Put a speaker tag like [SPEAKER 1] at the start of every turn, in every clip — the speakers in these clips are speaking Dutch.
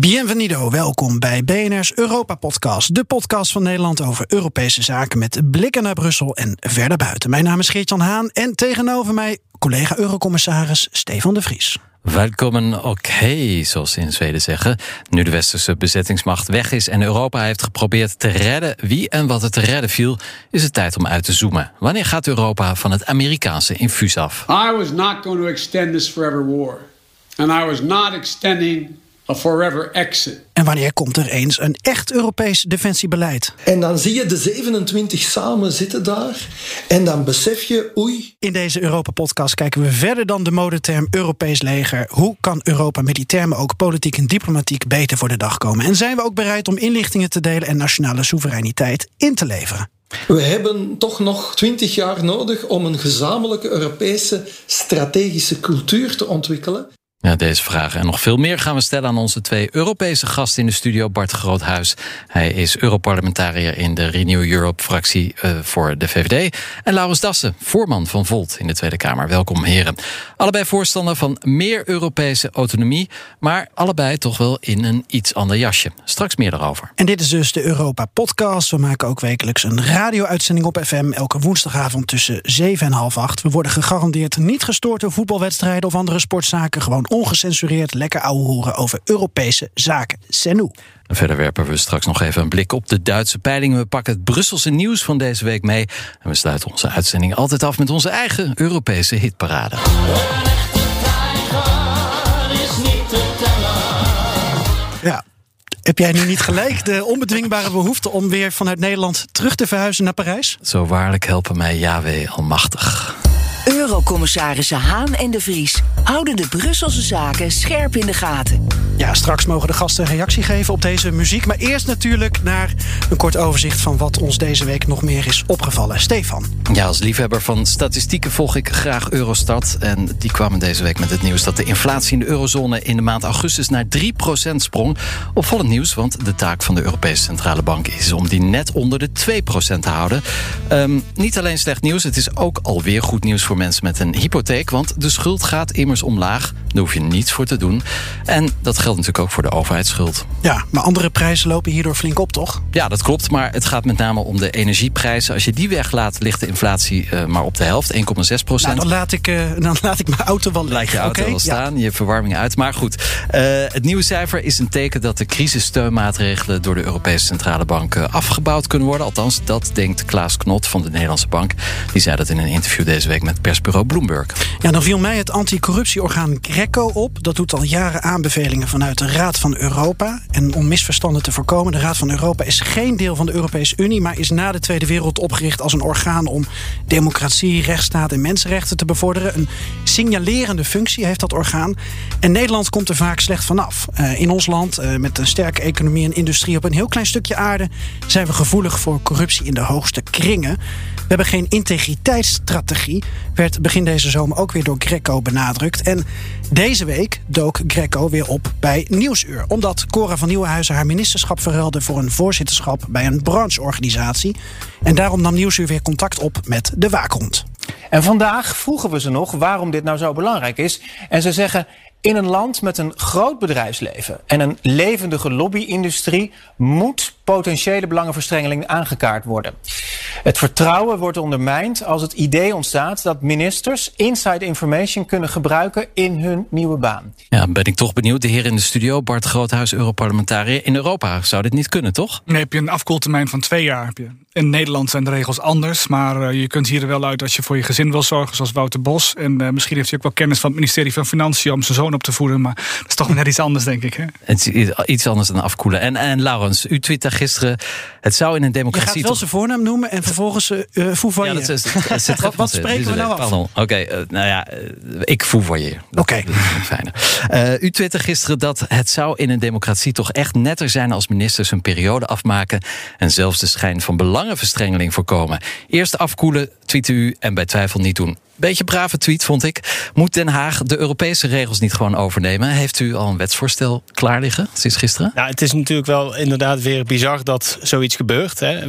[SPEAKER 1] Bienvenido, welkom bij BNR's Europa Podcast. De podcast van Nederland over Europese zaken met blikken naar Brussel en verder buiten. Mijn naam is Geert-Jan Haan en tegenover mij collega Eurocommissaris Stefan de Vries.
[SPEAKER 2] Welkom oké, zoals ze in Zweden zeggen. Nu de westerse bezettingsmacht weg is en Europa heeft geprobeerd te redden wie en wat het te redden viel, is het tijd om uit te zoomen. Wanneer gaat Europa van het Amerikaanse infuus af?
[SPEAKER 3] I was not going to extend this forever war. And I was not extending a forever exit.
[SPEAKER 1] En wanneer komt er eens een echt Europees defensiebeleid?
[SPEAKER 4] En dan zie je de 27 samen zitten daar. En dan besef je, oei.
[SPEAKER 1] In deze Europa-podcast kijken we verder dan de modeterm Europees leger. Hoe kan Europa met die termen ook politiek en diplomatiek beter voor de dag komen? En zijn we ook bereid om inlichtingen te delen en nationale soevereiniteit in te leveren?
[SPEAKER 4] We hebben toch nog twintig jaar nodig om een gezamenlijke Europese strategische cultuur te ontwikkelen.
[SPEAKER 2] Ja, deze vragen en nog veel meer gaan we stellen aan onze twee Europese gasten in de studio. Bart Groothuis, hij is Europarlementariër in de Renew Europe-fractie uh, voor de VVD. En Laurens Dassen, voorman van Volt in de Tweede Kamer. Welkom, heren. Allebei voorstander van meer Europese autonomie, maar allebei toch wel in een iets ander jasje. Straks meer daarover.
[SPEAKER 1] En dit is dus de Europa-podcast. We maken ook wekelijks een radio-uitzending op FM, elke woensdagavond tussen 7 en half 8. We worden gegarandeerd niet gestoord door voetbalwedstrijden of andere sportzaken. Gewoon ongecensureerd lekker ouwe horen over Europese zaken. Senu.
[SPEAKER 2] En verder werpen we straks nog even een blik op de Duitse peilingen. We pakken het Brusselse nieuws van deze week mee. En we sluiten onze uitzending altijd af met onze eigen Europese hitparade.
[SPEAKER 1] Ja, heb jij nu niet gelijk de onbedwingbare behoefte om weer vanuit Nederland terug te verhuizen naar Parijs?
[SPEAKER 2] Zo waarlijk helpen mij Yahweh almachtig.
[SPEAKER 5] Eurocommissarissen Haan en de Vries houden de Brusselse zaken scherp in de gaten.
[SPEAKER 1] Ja, straks mogen de gasten een reactie geven op deze muziek. Maar eerst natuurlijk naar een kort overzicht van wat ons deze week nog meer is opgevallen. Stefan.
[SPEAKER 2] Ja, als liefhebber van statistieken volg ik graag Eurostat. En die kwamen deze week met het nieuws dat de inflatie in de eurozone in de maand augustus naar 3% sprong. Opvallend nieuws, want de taak van de Europese Centrale Bank is om die net onder de 2% te houden. Um, niet alleen slecht nieuws, het is ook alweer goed nieuws voor mensen met een hypotheek. Want de schuld gaat immers omlaag. Daar hoef je niets voor te doen. En dat geldt natuurlijk ook voor de overheidsschuld.
[SPEAKER 1] Ja, maar andere prijzen lopen hierdoor flink op, toch?
[SPEAKER 2] Ja, dat klopt. Maar het gaat met name om de energieprijzen. Als je die weglaat, ligt de inflatie uh, maar op de helft, 1,6 procent.
[SPEAKER 1] Nou, dan, laat ik, uh, dan laat ik mijn auto wel
[SPEAKER 2] Laat je auto okay, wel staan, ja. je verwarming uit. Maar goed, uh, het nieuwe cijfer is een teken dat de crisissteunmaatregelen... door de Europese Centrale Bank afgebouwd kunnen worden. Althans, dat denkt Klaas Knot van de Nederlandse Bank. Die zei dat in een interview deze week met persbureau Bloomberg.
[SPEAKER 1] Ja, dan viel mij het anticorruptieorgaan GRECO op. Dat doet al jaren aanbevelingen vanuit de Raad van Europa. En om misverstanden te voorkomen, de Raad van Europa is geen deel van de Europese Unie, maar is na de Tweede Wereld opgericht als een orgaan om democratie, rechtsstaat en mensenrechten te bevorderen. Een signalerende functie heeft dat orgaan. En Nederland komt er vaak slecht vanaf. Uh, in ons land, uh, met een sterke economie en industrie op een heel klein stukje aarde, zijn we gevoelig voor corruptie in de hoogste kringen. We hebben geen integriteitsstrategie, werd begin deze zomer ook weer door Greco benadrukt. En deze week dook Greco weer op bij Nieuwsuur. Omdat Cora van Nieuwenhuizen haar ministerschap verruilde voor een voorzitterschap bij een brancheorganisatie. En daarom nam Nieuwsuur weer contact op met de waakhond.
[SPEAKER 6] En vandaag vroegen we ze nog waarom dit nou zo belangrijk is. En ze zeggen. In een land met een groot bedrijfsleven en een levendige lobby-industrie moet potentiële belangenverstrengeling aangekaart worden. Het vertrouwen wordt ondermijnd als het idee ontstaat dat ministers inside information kunnen gebruiken in hun nieuwe baan.
[SPEAKER 2] Ja, ben ik toch benieuwd. De heer in de studio, Bart Groothuis, Europarlementariër. In Europa zou dit niet kunnen, toch?
[SPEAKER 7] Nee, heb je een afkoeltermijn van twee jaar. Heb je. In Nederland zijn de regels anders, maar uh, je kunt hier er wel uit als je voor je gezin wil zorgen, zoals Wouter Bos. En uh, misschien heeft hij ook wel kennis van het ministerie van Financiën om zijn zoon op te voeden, maar dat is toch net iets anders, denk ik. Hè?
[SPEAKER 2] Het is iets anders dan afkoelen. En, en Laurens, u twittert gisteren, het zou in een democratie...
[SPEAKER 1] Je gaat wel zijn voornaam noemen en vervolgens uh, fouvoyer. Ja, dat is, dat is het
[SPEAKER 2] wat,
[SPEAKER 1] wat spreken we nou af?
[SPEAKER 2] Oké, okay, uh, nou ja, ik fouvoyer.
[SPEAKER 1] Oké. Okay.
[SPEAKER 2] Uh, u twitterde gisteren dat het zou in een democratie toch echt netter zijn als ministers hun periode afmaken en zelfs de schijn van belangenverstrengeling voorkomen. Eerst afkoelen, tweet u en bij twijfel niet doen. Beetje brave tweet, vond ik. Moet Den Haag de Europese regels niet gewoon overnemen? Heeft u al een wetsvoorstel klaar liggen sinds gisteren?
[SPEAKER 8] Nou, het is natuurlijk wel inderdaad weer bizar dat zoiets gebeurt. Hè.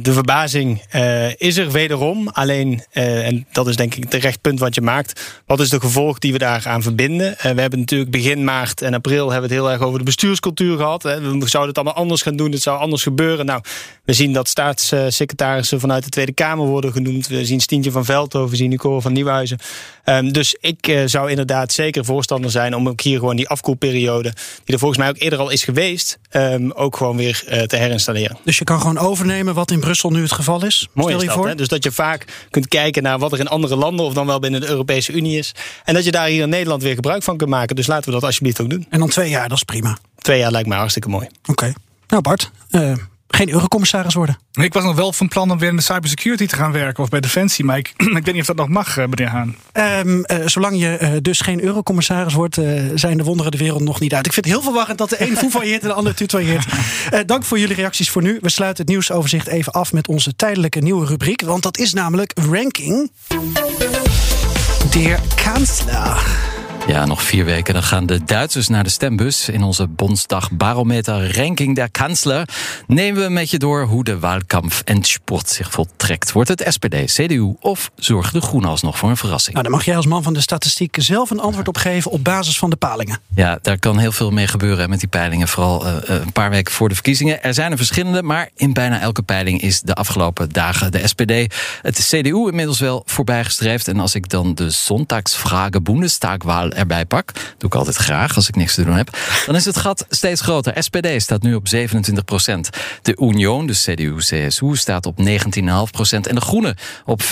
[SPEAKER 8] De verbazing uh, is er wederom. Alleen, uh, en dat is denk ik het terecht punt wat je maakt. Wat is de gevolg die we daaraan verbinden? Uh, we hebben natuurlijk begin maart en april hebben we het heel erg over de bestuurscultuur gehad. Hè. We zouden het allemaal anders gaan doen. Het zou anders gebeuren. Nou, we zien dat staatssecretarissen vanuit de Tweede Kamer worden genoemd. We zien Stientje van Veldhoven, we zien Nicole van Nieuwhuizen. Um, dus ik uh, zou inderdaad zeker voorstander zijn om ook hier gewoon die afkoelperiode, die er volgens mij ook eerder al is geweest, um, ook gewoon weer uh, te herinstalleren.
[SPEAKER 1] Dus je kan gewoon overnemen wat in Brussel nu het geval is?
[SPEAKER 8] Mooi
[SPEAKER 1] Stel je
[SPEAKER 8] dat,
[SPEAKER 1] voor?
[SPEAKER 8] hè? Dus dat je vaak kunt kijken naar wat er in andere landen of dan wel binnen de Europese Unie is. En dat je daar hier in Nederland weer gebruik van kunt maken. Dus laten we dat alsjeblieft ook doen.
[SPEAKER 1] En dan twee jaar, dat is prima.
[SPEAKER 8] Twee jaar lijkt mij hartstikke mooi.
[SPEAKER 1] Oké. Okay. Nou Bart, uh, geen eurocommissaris worden.
[SPEAKER 7] Ik was nog wel van plan om weer in de cybersecurity te gaan werken of bij Defensie, maar ik, ik weet niet of dat nog mag, meneer Haan.
[SPEAKER 1] Um, uh, zolang je uh, dus geen eurocommissaris wordt, uh, zijn de wonderen de wereld nog niet uit. Ik vind het heel verwarrend dat de een voetbaljeert en de ander tutoyeert. dank voor jullie reacties voor nu. We sluiten het nieuwsoverzicht even af met onze tijdelijke nieuwe rubriek, want dat is namelijk ranking. Dear Kanzler.
[SPEAKER 2] Ja, nog vier weken. Dan gaan de Duitsers naar de stembus. In onze Bondsdag Barometer Ranking der Kanzler nemen we met je door hoe de Wahlkampf en sport zich voltrekt. Wordt het SPD, CDU of zorgen de Groenen alsnog voor een verrassing?
[SPEAKER 1] Nou, daar mag jij als man van de statistiek zelf een antwoord op geven op basis van de palingen.
[SPEAKER 2] Ja, daar kan heel veel mee gebeuren met die peilingen. Vooral uh, een paar weken voor de verkiezingen. Er zijn er verschillende, maar in bijna elke peiling is de afgelopen dagen de SPD, het CDU inmiddels wel voorbijgestreefd. En als ik dan de Sonntagsfrage Bundestagwahl erbij pak, doe ik altijd graag als ik niks te doen heb, dan is het gat steeds groter. SPD staat nu op 27 procent. De Union, de CDU-CSU, staat op 19,5 procent. En de Groenen op 15,5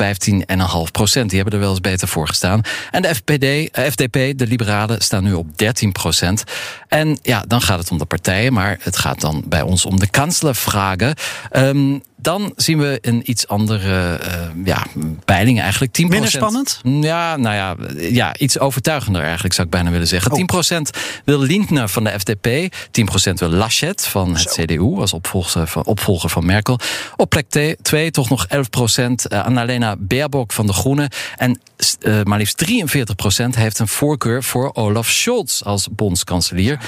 [SPEAKER 2] procent. Die hebben er wel eens beter voor gestaan. En de FPD, FDP, de Liberalen, staan nu op 13 procent. En ja, dan gaat het om de partijen, maar het gaat dan bij ons om de kanselarvragen. Um, dan zien we een iets andere uh, ja, peiling eigenlijk. 10%.
[SPEAKER 1] Minder spannend?
[SPEAKER 2] Ja, nou ja, ja, iets overtuigender eigenlijk zou ik bijna willen zeggen. Oh. 10% wil Lindner van de FDP. 10% wil Laschet van het Zo. CDU als opvolger van, opvolger van Merkel. Op plek 2 toch nog 11% uh, Annalena Baerbock van de Groenen. En uh, maar liefst 43% heeft een voorkeur voor Olaf Scholz als bondskanselier.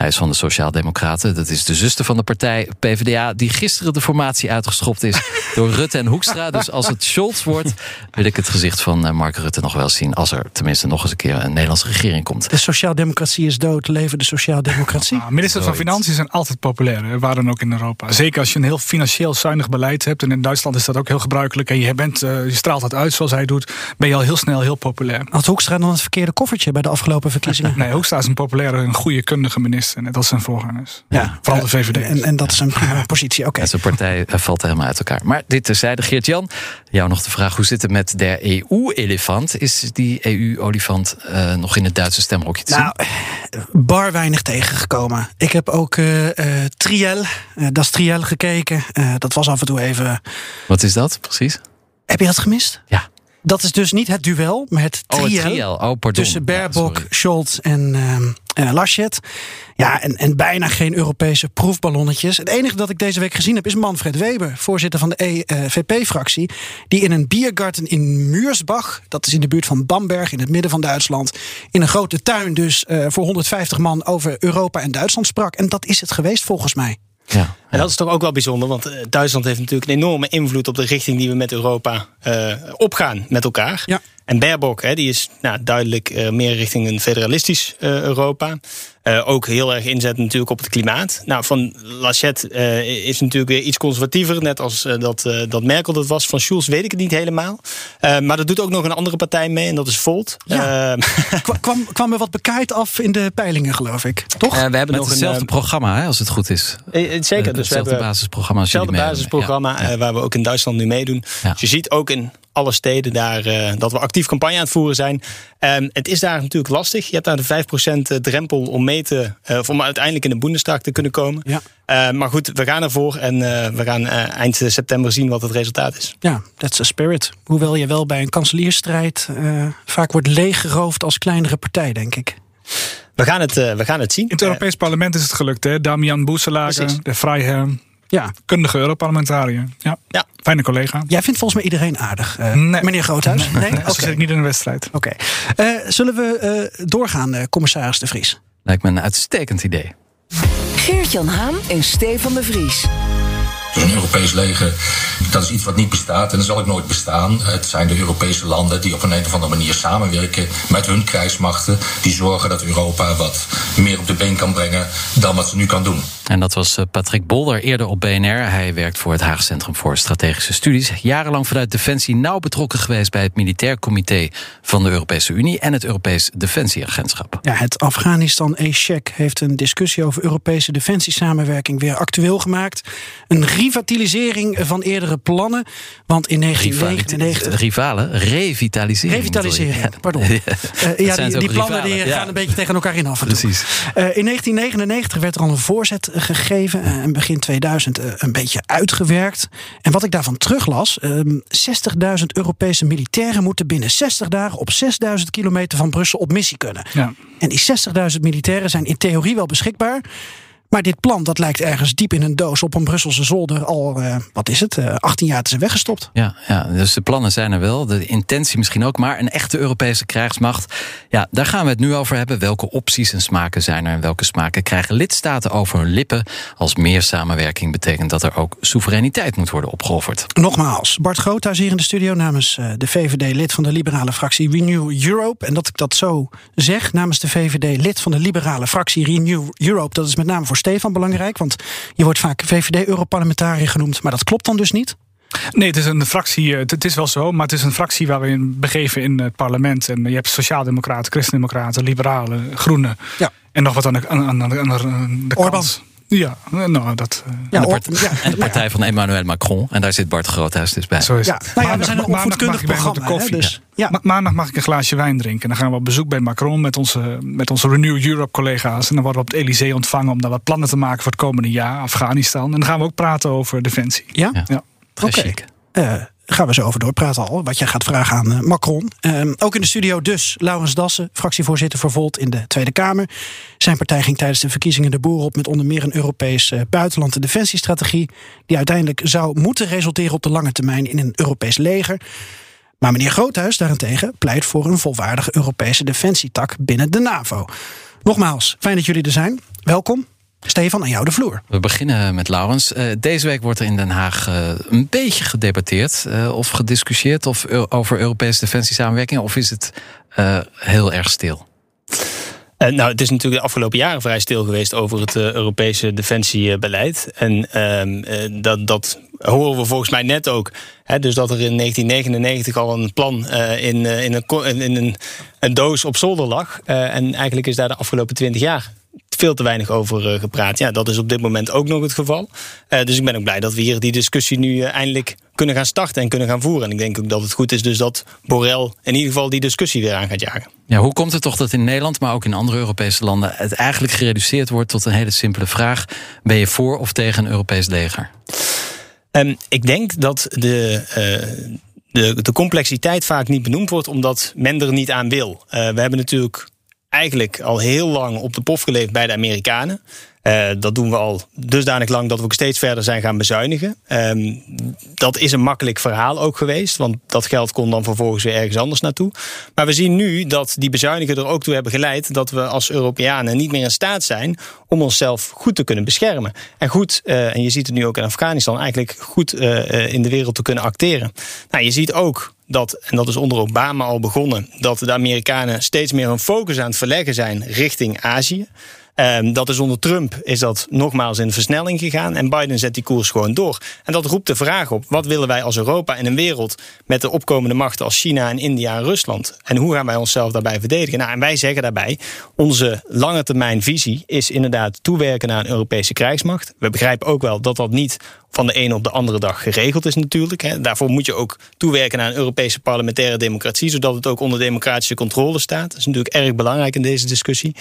[SPEAKER 2] Hij is van de Sociaaldemocraten. Dat is de zuster van de partij PvdA, die gisteren de formatie uitgeschopt is door Rutte en Hoekstra. Dus als het Scholz wordt, wil ik het gezicht van Mark Rutte nog wel zien. Als er tenminste nog eens een keer een Nederlandse regering komt.
[SPEAKER 1] De sociaaldemocratie is dood. Leven de sociaaldemocratie.
[SPEAKER 7] Nou, ministers van Financiën zijn altijd populair. Waar dan ook in Europa. Zeker als je een heel financieel zuinig beleid hebt. En in Duitsland is dat ook heel gebruikelijk. En je, bent, uh, je straalt dat uit zoals hij doet. Ben je al heel snel heel populair.
[SPEAKER 1] Had Hoekstra dan het verkeerde koffertje bij de afgelopen verkiezingen?
[SPEAKER 7] nee, Hoekstra is een populaire, een goede, kundige minister. Net als zijn voorgangers. Ja, vooral de VVD.
[SPEAKER 1] En, en dat is een prima positie. Oké.
[SPEAKER 2] Okay. Zijn partij valt helemaal uit elkaar. Maar dit terzijde, Geert-Jan. Jou nog de vraag: hoe zit het met de EU-elefant? Is die EU-olifant uh, nog in het Duitse stemhokje te
[SPEAKER 1] nou,
[SPEAKER 2] zien?
[SPEAKER 1] bar weinig tegengekomen. Ik heb ook uh, uh, Triel, dat is Triel gekeken. dat was af en toe even.
[SPEAKER 2] Wat is dat precies?
[SPEAKER 1] Heb je dat gemist?
[SPEAKER 2] Ja.
[SPEAKER 1] Dat is dus niet het duel, maar het triel,
[SPEAKER 2] oh, het triel. Oh,
[SPEAKER 1] tussen Baerbock, ja, Scholz en uh, Laschet. Ja, en, en bijna geen Europese proefballonnetjes. Het enige dat ik deze week gezien heb is Manfred Weber, voorzitter van de EVP-fractie, die in een biergarten in Muursbach, dat is in de buurt van Bamberg, in het midden van Duitsland, in een grote tuin dus uh, voor 150 man over Europa en Duitsland sprak. En dat is het geweest volgens mij.
[SPEAKER 8] Ja, en dat is toch ook wel bijzonder, want Duitsland heeft natuurlijk een enorme invloed op de richting die we met Europa uh, opgaan met elkaar.
[SPEAKER 1] Ja.
[SPEAKER 8] En Baerbock, hè, die is nou, duidelijk uh, meer richting een federalistisch uh, Europa. Uh, ook heel erg inzet natuurlijk op het klimaat. Nou, van Laschet is natuurlijk weer iets conservatiever, net als dat, dat Merkel dat was. Van Schulz weet ik het niet helemaal. maar dat doet ook nog een andere partij mee en dat is Volt.
[SPEAKER 1] Ja. kwam, kwam er wat bekaaid af in de peilingen, geloof ik. Toch?
[SPEAKER 8] we hebben
[SPEAKER 2] Met
[SPEAKER 8] nog
[SPEAKER 2] hetzelfde
[SPEAKER 8] een,
[SPEAKER 2] programma, hè, als het goed is.
[SPEAKER 8] zeker. Dus
[SPEAKER 2] hetzelfde
[SPEAKER 8] we hebben
[SPEAKER 2] basisprogramma
[SPEAKER 8] hetzelfde basisprogramma
[SPEAKER 2] ja.
[SPEAKER 8] waar we ook in Duitsland nu meedoen.
[SPEAKER 2] Ja.
[SPEAKER 8] Dus je ziet ook in alle steden daar uh, dat we actief campagne aan het voeren zijn. Um, het is daar natuurlijk lastig. Je hebt daar de 5% drempel om mee te, uh, om uiteindelijk in de Bundestag te kunnen komen.
[SPEAKER 1] Ja.
[SPEAKER 8] Uh, maar goed, we gaan ervoor en we gaan eind september zien wat het resultaat is.
[SPEAKER 1] Ja, that's a spirit. Hoewel je wel bij een kanselierstrijd vaak wordt leeggeroofd als kleinere partij, denk ik.
[SPEAKER 8] We gaan het, we gaan het zien.
[SPEAKER 7] In het Europees Parlement is het gelukt, hè? Damian Boeselager, de Freiherr.
[SPEAKER 1] Ja.
[SPEAKER 7] Kundige Europarlementariër. Ja.
[SPEAKER 8] ja,
[SPEAKER 7] Fijne collega.
[SPEAKER 1] Jij vindt volgens mij iedereen aardig, uh,
[SPEAKER 7] nee.
[SPEAKER 1] meneer Groothuis?
[SPEAKER 7] Nee, nee. zit ik niet in een wedstrijd.
[SPEAKER 1] Oké. Okay. Uh, zullen we uh, doorgaan, commissaris De Vries?
[SPEAKER 2] Lijkt me een uitstekend idee.
[SPEAKER 5] Geert-Jan Haan en Stefan De Vries.
[SPEAKER 9] Een Europees leger, dat is iets wat niet bestaat en dat zal ook nooit bestaan. Het zijn de Europese landen die op een, een of andere manier samenwerken met hun krijgsmachten. Die zorgen dat Europa wat meer op de been kan brengen dan wat ze nu kan doen.
[SPEAKER 2] En dat was Patrick Bolder eerder op BNR. Hij werkt voor het Haag Centrum voor Strategische Studies. Jarenlang vanuit Defensie nauw betrokken geweest bij het Militair Comité van de Europese Unie en het Europees Defensieagentschap.
[SPEAKER 1] Ja, het Afghanistan E-check heeft een discussie over Europese defensiesamenwerking weer actueel gemaakt. Een revitalisering van eerdere plannen. Want in 1999.
[SPEAKER 2] Rivalen? Revitalisering.
[SPEAKER 1] Revitalisering, pardon. ja, uh, ja die, die plannen die ja. gaan een beetje tegen elkaar in af.
[SPEAKER 2] Precies.
[SPEAKER 1] Uh, in 1999 werd er al een voorzet gegeven. Uh, en begin 2000 een beetje uitgewerkt. En wat ik daarvan teruglas: 60.000 Europese militairen moeten binnen 60 dagen op 6.000 kilometer van Brussel op missie kunnen.
[SPEAKER 7] Ja.
[SPEAKER 1] En die 60.000 militairen zijn in theorie wel beschikbaar. Maar dit plan dat lijkt ergens diep in een doos op een Brusselse zolder al, uh, wat is het, uh, 18 jaar te zijn weggestopt.
[SPEAKER 2] Ja, ja, dus de plannen zijn er wel, de intentie misschien ook, maar een echte Europese krijgsmacht. Ja, daar gaan we het nu over hebben. Welke opties en smaken zijn er en welke smaken krijgen lidstaten over hun lippen? Als meer samenwerking betekent dat er ook soevereiniteit moet worden opgeofferd.
[SPEAKER 1] Nogmaals, Bart Groothuis hier in de studio namens uh, de VVD, lid van de liberale fractie Renew Europe. En dat ik dat zo zeg, namens de VVD, lid van de liberale fractie Renew Europe, dat is met name voor Stefan belangrijk? Want je wordt vaak VVD-Europarlementariër genoemd, maar dat klopt dan dus niet?
[SPEAKER 7] Nee, het is een fractie. Het is wel zo, maar het is een fractie waar we in begeven in het parlement. En je hebt Sociaaldemocraten, Christendemocraten, Liberalen, Groenen.
[SPEAKER 1] Ja.
[SPEAKER 7] En nog wat aan de, aan, aan, aan de
[SPEAKER 1] Orban.
[SPEAKER 7] Ja, nou, dat. Uh,
[SPEAKER 1] ja,
[SPEAKER 2] en, de part ja, en de partij ja. van Emmanuel Macron. En daar zit Bart Groothuis dus bij.
[SPEAKER 7] Zo is
[SPEAKER 1] ja,
[SPEAKER 7] het.
[SPEAKER 1] nou ja, we zijn een opvoedkundig programma.
[SPEAKER 7] Koffie.
[SPEAKER 1] Hè, dus, ja.
[SPEAKER 7] Ma maandag mag ik een glaasje wijn drinken. En dan gaan we op bezoek bij Macron met onze, met onze Renew Europe collega's. En dan worden we op het Elysée ontvangen om daar wat plannen te maken voor het komende jaar. Afghanistan. En dan gaan we ook praten over defensie.
[SPEAKER 1] Ja?
[SPEAKER 2] ja.
[SPEAKER 1] Oké. Okay. Uh, gaan we zo over doorpraten al. Wat jij gaat vragen aan uh, Macron. Uh, ook in de studio dus Laurens Dassen, fractievoorzitter voor in de Tweede Kamer. Zijn partij ging tijdens de verkiezingen de boer op met onder meer een Europees uh, buitenland en defensiestrategie. Die uiteindelijk zou moeten resulteren op de lange termijn in een Europees leger. Maar meneer Groothuis daarentegen pleit voor een volwaardige Europese defensietak binnen de NAVO. Nogmaals, fijn dat jullie er zijn. Welkom. Stefan, aan jou de vloer.
[SPEAKER 2] We beginnen met Laurens. Uh, deze week wordt er in Den Haag uh, een beetje gedebatteerd uh, of gediscussieerd of, over Europese defensiesamenwerking. Of is het heel erg stil?
[SPEAKER 8] Uh, nou, het is natuurlijk de afgelopen jaren vrij stil geweest over het uh, Europese defensiebeleid. En uh, dat, dat horen we volgens mij net ook. Hè, dus dat er in 1999 al een plan in, in, een, in een, een, doos op zolder lag. en eigenlijk is daar de afgelopen twintig jaar veel te weinig over gepraat. Ja, dat is op dit moment ook nog het geval. dus ik ben ook blij dat we hier die discussie nu eindelijk kunnen gaan starten en kunnen gaan voeren. En ik denk ook dat het goed is dus dat Borrell in ieder geval die discussie weer aan gaat jagen.
[SPEAKER 2] Ja, hoe komt het toch dat in Nederland, maar ook in andere Europese landen... het eigenlijk gereduceerd wordt tot een hele simpele vraag... ben je voor of tegen een Europees leger?
[SPEAKER 8] Um, ik denk dat de... Uh, de, de complexiteit vaak niet benoemd wordt omdat men er niet aan wil. Uh, we hebben natuurlijk eigenlijk al heel lang op de pof geleefd bij de Amerikanen. Uh, dat doen we al dusdanig lang dat we ook steeds verder zijn gaan bezuinigen. Um, dat is een makkelijk verhaal ook geweest, want dat geld kon dan vervolgens weer ergens anders naartoe. Maar we zien nu dat die bezuinigen er ook toe hebben geleid dat we als Europeanen niet meer in staat zijn om onszelf goed te kunnen beschermen. En goed, uh, en je ziet het nu ook in Afghanistan, eigenlijk goed uh, in de wereld te kunnen acteren. Nou, je ziet ook dat, en dat is onder Obama al begonnen, dat de Amerikanen steeds meer hun focus aan het verleggen zijn richting Azië. Um, dat is onder Trump is dat nogmaals in versnelling gegaan. En Biden zet die koers gewoon door. En dat roept de vraag op: wat willen wij als Europa in een wereld met de opkomende machten als China en India en Rusland? En hoe gaan wij onszelf daarbij verdedigen? Nou, en wij zeggen daarbij: onze lange termijn visie is inderdaad toewerken naar een Europese krijgsmacht. We begrijpen ook wel dat dat niet van de ene op de andere dag geregeld is natuurlijk. Hè. Daarvoor moet je ook toewerken naar een Europese parlementaire democratie, zodat het ook onder democratische controle staat. Dat is natuurlijk erg belangrijk in deze discussie.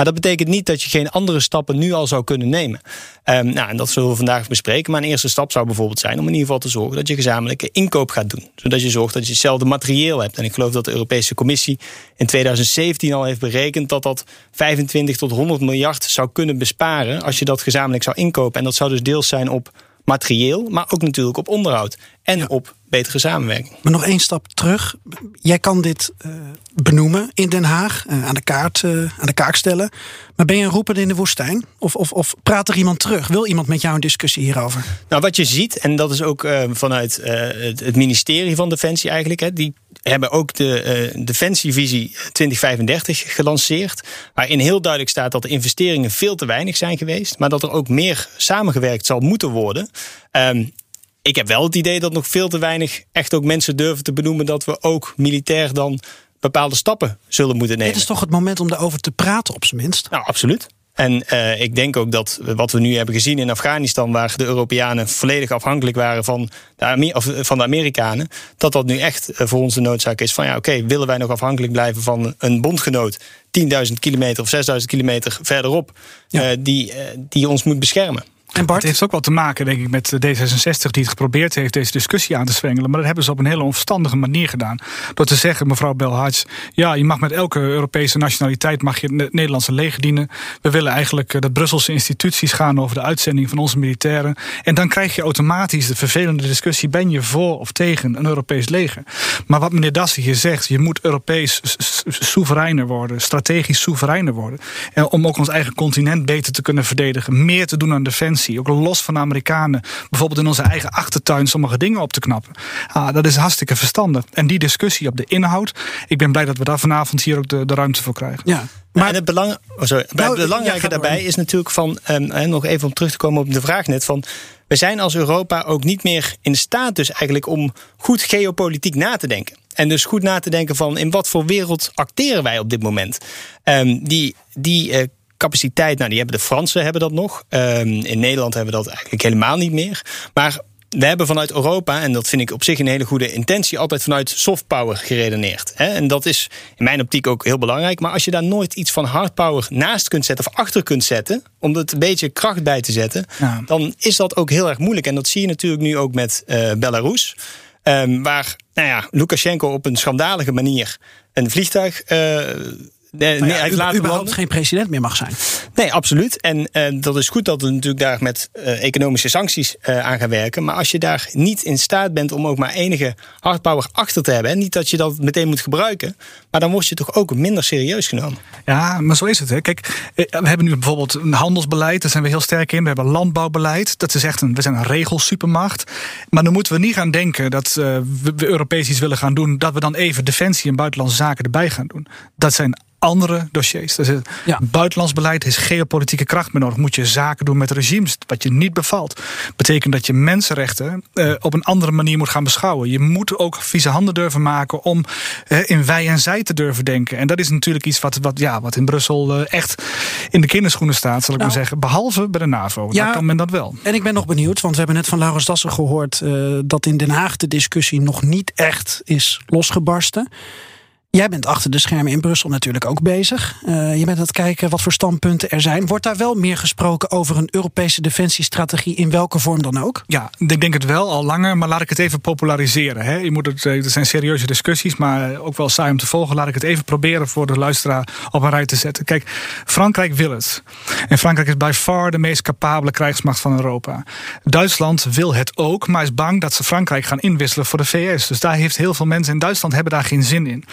[SPEAKER 8] Maar dat betekent niet dat je geen andere stappen nu al zou kunnen nemen. Um, nou, en dat zullen we vandaag bespreken. Maar een eerste stap zou bijvoorbeeld zijn om in ieder geval te zorgen dat je gezamenlijke inkoop gaat doen. Zodat je zorgt dat je hetzelfde materieel hebt. En ik geloof dat de Europese Commissie in 2017 al heeft berekend dat dat 25 tot 100 miljard zou kunnen besparen als je dat gezamenlijk zou inkopen. En dat zou dus deels zijn op materieel, maar ook natuurlijk op onderhoud en op betere samenwerking.
[SPEAKER 1] Maar nog één stap terug. Jij kan dit uh, benoemen in Den Haag, uh, aan, de kaart, uh, aan de kaak stellen. Maar ben je een roeper in de woestijn? Of, of, of praat er iemand terug? Wil iemand met jou een discussie hierover?
[SPEAKER 8] Nou, wat je ziet, en dat is ook vanuit het, het, ministerie van Defensie eigenlijk, hè, die hebben ook de Defensievisie 2035 gelanceerd. Waarin heel duidelijk staat dat de investeringen veel te weinig zijn geweest. Maar dat er ook meer samengewerkt zal moeten worden. Um, ik heb wel het idee dat nog veel te weinig echt ook mensen durven te benoemen dat we ook militair dan bepaalde stappen zullen moeten nemen.
[SPEAKER 1] Dit is toch het moment om daarover te praten, op zijn minst?
[SPEAKER 8] Nou, absoluut. En uh, ik denk ook dat wat we nu hebben gezien in Afghanistan, waar de Europeanen volledig afhankelijk waren van de, of van de Amerikanen, dat dat nu echt eh, voor ons de noodzaak is van ja, oké, willen wij nog afhankelijk blijven van een bondgenoot 10.000 kilometer of 6.000 kilometer verderop, ja. uh, die, die ons moet beschermen.
[SPEAKER 7] En Bart? Het heeft ook wel te maken, denk ik, met D66 die het geprobeerd heeft deze discussie aan te zwengelen. Maar dat hebben ze op een hele onverstandige manier gedaan. Door te zeggen, mevrouw Belharts, ja, je mag met elke Europese nationaliteit mag je het Nederlandse leger dienen. We willen eigenlijk eh, dat Brusselse instituties gaan over de uitzending van onze militairen. En dan krijg je automatisch de vervelende discussie, ben je voor of tegen een Europees leger? Maar wat meneer Dassen hier zegt, je moet Europees soevereiner worden, strategisch soevereiner worden. En om ook ons eigen continent beter te kunnen verdedigen, meer te doen aan defensie ook los van de Amerikanen, bijvoorbeeld in onze eigen achtertuin sommige dingen op te knappen. Ah, dat is hartstikke verstandig. En die discussie op de inhoud, ik ben blij dat we daar vanavond hier ook de, de ruimte voor krijgen.
[SPEAKER 8] Ja. Maar het, belang, oh sorry, nou, het belangrijke daarbij is natuurlijk van, um, nog even om terug te komen op de vraag net, van we zijn als Europa ook niet meer in staat dus eigenlijk om goed geopolitiek na te denken. En dus goed na te denken van in wat voor wereld acteren wij op dit moment. Um, die die uh, capaciteit, nou, die hebben de Fransen hebben dat nog. Um, in Nederland hebben we dat eigenlijk helemaal niet meer. Maar we hebben vanuit Europa, en dat vind ik op zich een hele goede intentie, altijd vanuit soft power geredeneerd. En dat is in mijn optiek ook heel belangrijk. Maar als je daar nooit iets van hard power naast kunt zetten of achter kunt zetten, om er een beetje kracht bij te zetten, ja. dan is dat ook heel erg moeilijk. En dat zie je natuurlijk nu ook met uh, Belarus. Um, waar nou ja, Lukashenko op een schandalige manier een vliegtuig uh,
[SPEAKER 1] Nee, nee, hij laat überhaupt geen president meer mag zijn.
[SPEAKER 8] Nee, absoluut. En uh, dat is goed dat we natuurlijk daar met uh, economische sancties uh, aan gaan werken. Maar als je daar niet in staat bent om ook maar enige hardpower achter te hebben. En niet dat je dat meteen moet gebruiken. Maar dan word je toch ook minder serieus genomen.
[SPEAKER 7] Ja, maar zo is het. Hè. Kijk, we hebben nu bijvoorbeeld een handelsbeleid. Daar zijn we heel sterk in. We hebben landbouwbeleid. Dat is echt een, we zijn een regelsupermacht. Maar dan moeten we niet gaan denken dat we, we Europees iets willen gaan doen. Dat we dan even defensie en buitenlandse zaken erbij gaan doen. Dat zijn andere dossiers. Dus ja. Buitenlands beleid is geopolitieke kracht meer nodig. Moet je zaken doen met regimes wat je niet bevalt. Betekent dat je mensenrechten uh, op een andere manier moet gaan beschouwen. Je moet ook vieze handen durven maken om uh, in wij en zij te durven denken. En dat is natuurlijk iets wat, wat, ja, wat in Brussel uh, echt in de kinderschoenen staat, zal ik nou, maar zeggen. Behalve bij de NAVO. Ja, Daar kan men dat wel.
[SPEAKER 1] En ik ben nog benieuwd, want we hebben net van Laurens Dassen gehoord dat in Den Haag de discussie nog niet echt is losgebarsten. Jij bent achter de schermen in Brussel natuurlijk ook bezig. Uh, je bent aan het kijken wat voor standpunten er zijn. Wordt daar wel meer gesproken over een Europese defensiestrategie in welke vorm dan ook?
[SPEAKER 7] Ja, ik denk het wel al langer, maar laat ik het even populariseren. Hè. Je moet het, er zijn serieuze discussies, maar ook wel saai om te volgen. Laat ik het even proberen voor de luisteraar op een rij te zetten. Kijk, Frankrijk wil het. En Frankrijk is by far de meest capabele krijgsmacht van Europa. Duitsland wil het ook, maar is bang dat ze Frankrijk gaan inwisselen voor de VS. Dus daar heeft heel veel mensen in Duitsland hebben daar geen zin in.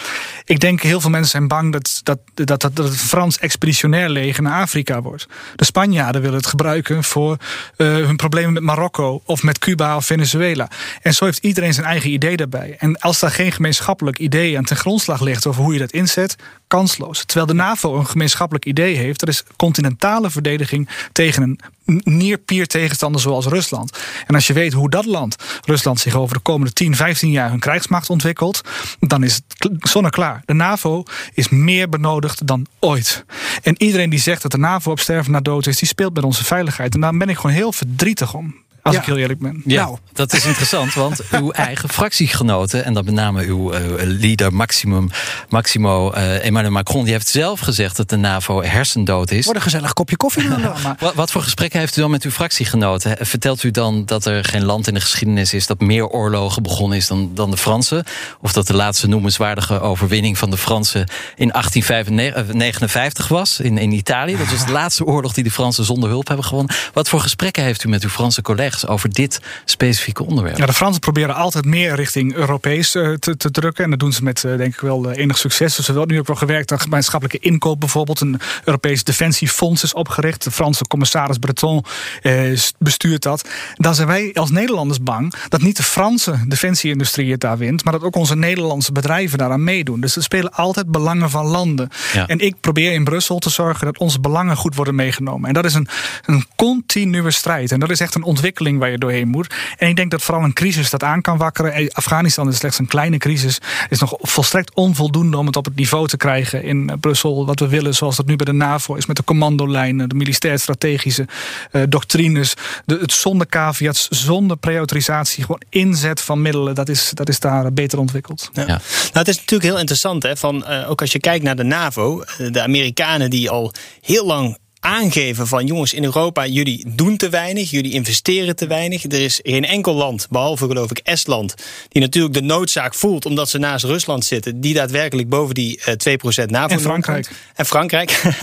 [SPEAKER 7] Ik denk heel veel mensen zijn bang dat, dat, dat, dat, het Frans expeditionair leger naar Afrika wordt. De Spanjaarden willen het gebruiken voor uh, hun problemen met Marokko of met Cuba of Venezuela. En zo heeft iedereen zijn eigen idee daarbij. En als daar geen gemeenschappelijk idee aan ten grondslag ligt over hoe je dat inzet, kansloos. Terwijl de NAVO een gemeenschappelijk idee heeft, dat is continentale verdediging tegen een nierpier tegenstander zoals Rusland. En als je weet hoe dat land, Rusland, zich over de komende 10, 15 jaar hun krijgsmacht ontwikkelt, dan is het zonneklaar. De NAVO is meer benodigd dan ooit. En iedereen die zegt dat de NAVO op sterven na dood is, die speelt met onze veiligheid. En daar ben ik gewoon heel verdrietig om. Als ik heel eerlijk ben.
[SPEAKER 2] Ja, nou. dat is interessant, want uw eigen fractiegenoten, en dat met name uw uh, leader Maximum, Maximo uh, Emmanuel Macron, die heeft zelf gezegd dat de NAVO hersendood is.
[SPEAKER 1] Wordt een gezellig kopje koffie dan.
[SPEAKER 2] wat, wat, voor gesprekken heeft u dan met uw fractiegenoten? Vertelt u dan dat er geen land in de geschiedenis is dat meer oorlogen begonnen is dan, dan de Fransen? Of dat de laatste noemenswaardige overwinning van de Fransen in 1859 was in, in Italië? Dat was de laatste oorlog die de Fransen zonder hulp hebben gewonnen. Wat voor gesprekken heeft u met uw Franse collega's? Over dit specifieke onderwerp.
[SPEAKER 7] Ja, de Fransen proberen altijd meer richting Europees eh, te, te drukken. En dat doen ze met, eh, denk ik wel, eh, enig succes. Dus er wordt nu ook wel gewerkt aan gemeenschappelijke inkoop bijvoorbeeld. Een Europees defensiefonds is opgericht. De Franse commissaris Breton eh, bestuurt dat. Dan zijn wij als Nederlanders bang dat niet de Franse defensieindustrie het daar wint, maar dat ook onze Nederlandse bedrijven daaraan meedoen. Dus er spelen altijd belangen van landen.
[SPEAKER 2] Ja.
[SPEAKER 7] En ik probeer in Brussel te zorgen dat onze belangen goed worden meegenomen. En dat is een, een continue strijd. En dat is echt een ontwikkeling waar je doorheen moet. En ik denk dat vooral een crisis dat aan kan wakkeren. En Afghanistan is slechts een kleine crisis. is nog volstrekt onvoldoende om het op het niveau te krijgen in Brussel. Wat we willen, zoals dat nu bij de NAVO is met de commandolijnen, de militair-strategische eh, doctrines. De, het zonder caveats, zonder preautorisatie, gewoon inzet van middelen. Dat is, dat is daar beter ontwikkeld.
[SPEAKER 8] Ja. Nou, het is natuurlijk heel interessant, hè, van, eh, ook als je kijkt naar de NAVO, eh, de Amerikanen die al heel lang aangeven van jongens in Europa, jullie doen te weinig, jullie investeren te weinig. Er is geen enkel land, behalve geloof ik Estland, die natuurlijk de noodzaak voelt omdat ze naast Rusland zitten, die daadwerkelijk boven die eh, 2% NAVO
[SPEAKER 7] En Frankrijk.
[SPEAKER 8] En Frankrijk.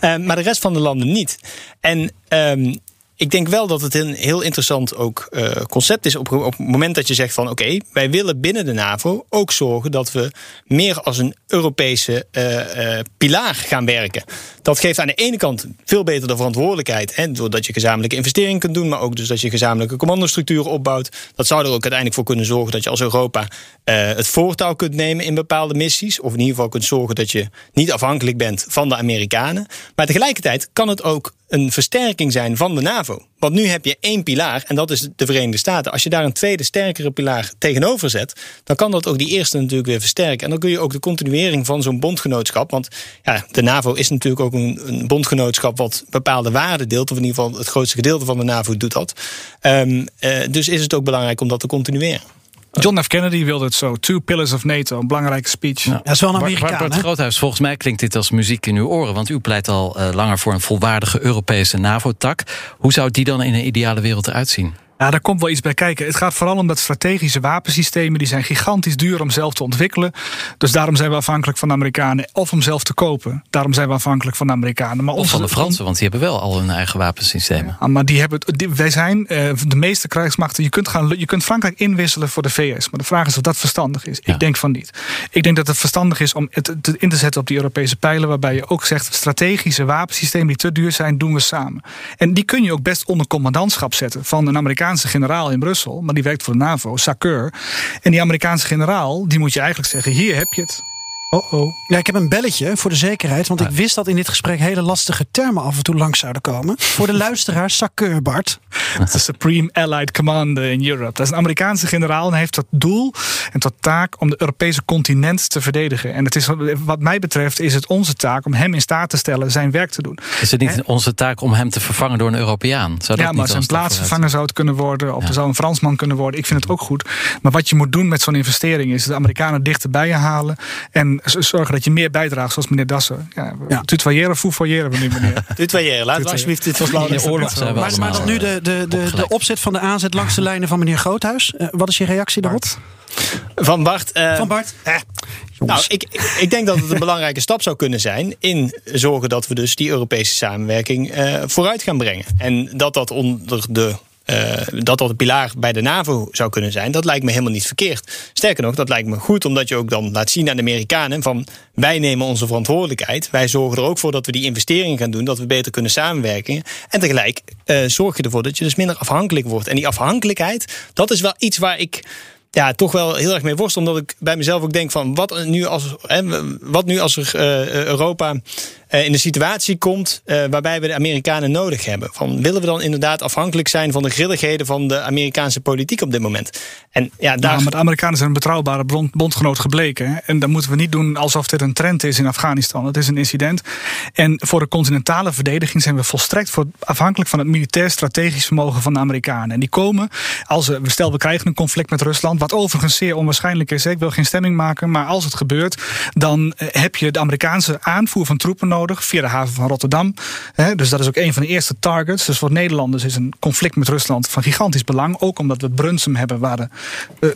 [SPEAKER 8] Eh, maar de rest van de landen niet. En ehm, ik denk wel dat het een heel interessant ook eh, concept is op, het moment dat je zegt van oké, wij willen binnen de NAVO ook zorgen dat we meer als een Europese eh, eh, pilaar gaan werken. Dat geeft aan de ene kant veel beter de verantwoordelijkheid, hè, doordat je gezamenlijke investeringen kunt doen, maar ook dus dat je gezamenlijke commandostructuren opbouwt. Dat zou er ook uiteindelijk voor kunnen zorgen dat je als Europa het voortouw kunt nemen in bepaalde missies, of in ieder geval kunt zorgen dat je niet afhankelijk bent van de Amerikanen. Maar tegelijkertijd kan het ook een versterking zijn van de NAVO. Want nu heb je één pilaar en dat is de Verenigde Staten. Als je daar een tweede sterkere pilaar tegenover zet, dan kan dat ook die eerste natuurlijk weer versterken. En dan kun je ook de continuering van zo'n bondgenootschap. Want ja, de NAVO is natuurlijk ook een, een bondgenootschap wat bepaalde waarden deelt. Of in ieder geval het grootste gedeelte van de NAVO doet dat. Um, uh, dus is het ook belangrijk om dat te continueren.
[SPEAKER 7] John F. Kennedy wilde het zo. Two Pillars of NATO, een belangrijke speech.
[SPEAKER 1] Ja, dat is wel een Amerikaan.
[SPEAKER 2] Bart Groothuis, volgens mij klinkt dit als muziek in uw oren. Want u pleit al uh, langer voor een volwaardige Europese NAVO-tak. Hoe zou die dan in een ideale wereld eruit zien?
[SPEAKER 7] Ja, daar komt wel iets bij kijken. Het gaat vooral om dat strategische wapensystemen. Die zijn gigantisch duur om zelf te ontwikkelen. Dus daarom zijn we afhankelijk van de Amerikanen. Of om zelf te kopen. Daarom zijn we afhankelijk van de Amerikanen. Maar
[SPEAKER 2] of van de Fransen, want die hebben wel al hun eigen wapensystemen.
[SPEAKER 7] Ja, maar die hebben, die, wij zijn uh, de meeste krijgsmachten. Je kunt, gaan, je kunt Frankrijk inwisselen voor de VS. Maar de vraag is of dat verstandig is. Ja. Ik denk van niet. Ik denk dat het verstandig is om het te, in te zetten op die Europese pijlen. Waarbij je ook zegt, strategische wapensystemen die te duur zijn, doen we samen. En die kun je ook best onder commandantschap zetten van een Amerikaanse generaal in Brussel, maar die werkt voor de NAVO, Sakur. En die Amerikaanse generaal, die moet je eigenlijk zeggen: hier heb je het.
[SPEAKER 1] Oh oh. Ja, ik heb een belletje voor de zekerheid. Want ik wist dat in dit gesprek hele lastige termen af en toe langs zouden komen. Voor de luisteraar, Sakur Bart.
[SPEAKER 7] De Supreme Allied Commander in Europe. Dat is een Amerikaanse generaal en heeft tot doel en tot taak om de Europese continent te verdedigen. En het is, wat mij betreft is het onze taak om hem in staat te stellen zijn werk te doen.
[SPEAKER 2] Is het niet en, onze taak om hem te vervangen door een Europeaan?
[SPEAKER 7] Zou dat ja, maar zijn plaatsvervanger zou het kunnen worden. Of ja. er zou een Fransman kunnen worden. Ik vind het ook goed. Maar wat je moet doen met zo'n investering is de Amerikanen dichterbij je halen. En zorgen dat je meer bijdraagt, zoals meneer Dassen. Ja, ja. Tutoyeren, foefoyeren we nu, meneer.
[SPEAKER 8] Tutoyeren, laten we alsjeblieft dit was
[SPEAKER 2] de oorlog.
[SPEAKER 1] Maar, maar, maar dan nu de, de, de, de opzet van de aanzet langs de lijnen van meneer Groothuis. Uh, wat is je reactie daarop?
[SPEAKER 8] Van Bart. Uh,
[SPEAKER 1] van Bart.
[SPEAKER 8] Eh, nou, ik, ik denk dat het een belangrijke stap zou kunnen zijn in zorgen dat we dus die Europese samenwerking uh, vooruit gaan brengen. En dat dat onder de uh, dat dat een pilaar bij de NAVO zou kunnen zijn, dat lijkt me helemaal niet verkeerd. Sterker nog, dat lijkt me goed, omdat je ook dan laat zien aan de Amerikanen van wij nemen onze verantwoordelijkheid. Wij zorgen er ook voor dat we die investeringen gaan doen, dat we beter kunnen samenwerken. En tegelijk uh, zorg je ervoor dat je dus minder afhankelijk wordt. En die afhankelijkheid, dat is wel iets waar ik ja, toch wel heel erg mee worstel. Omdat ik bij mezelf ook denk van wat nu als, hè, wat nu als er, uh, Europa in de situatie komt uh, waarbij we de Amerikanen nodig hebben. Van, willen we dan inderdaad afhankelijk zijn van de grilligheden van de Amerikaanse politiek op dit moment?
[SPEAKER 7] En, ja, daar... Maar de Amerikanen zijn een betrouwbare bondgenoot gebleken. Hè? En dan moeten we niet doen alsof dit een trend is in Afghanistan. Het is een incident. En voor de continentale verdediging zijn we volstrekt voor, afhankelijk van het militair strategisch vermogen van de Amerikanen. En die komen, als we, stel we krijgen een conflict met Rusland, wat overigens zeer onwaarschijnlijk is. Ik wil geen stemming maken, maar als het gebeurt, dan heb je de Amerikaanse aanvoer van troepen nodig via de haven van Rotterdam. dus dat is ook een van de eerste targets. Dus voor Nederlanders is een conflict met Rusland van gigantisch belang. Ook omdat we Brunsum hebben waar de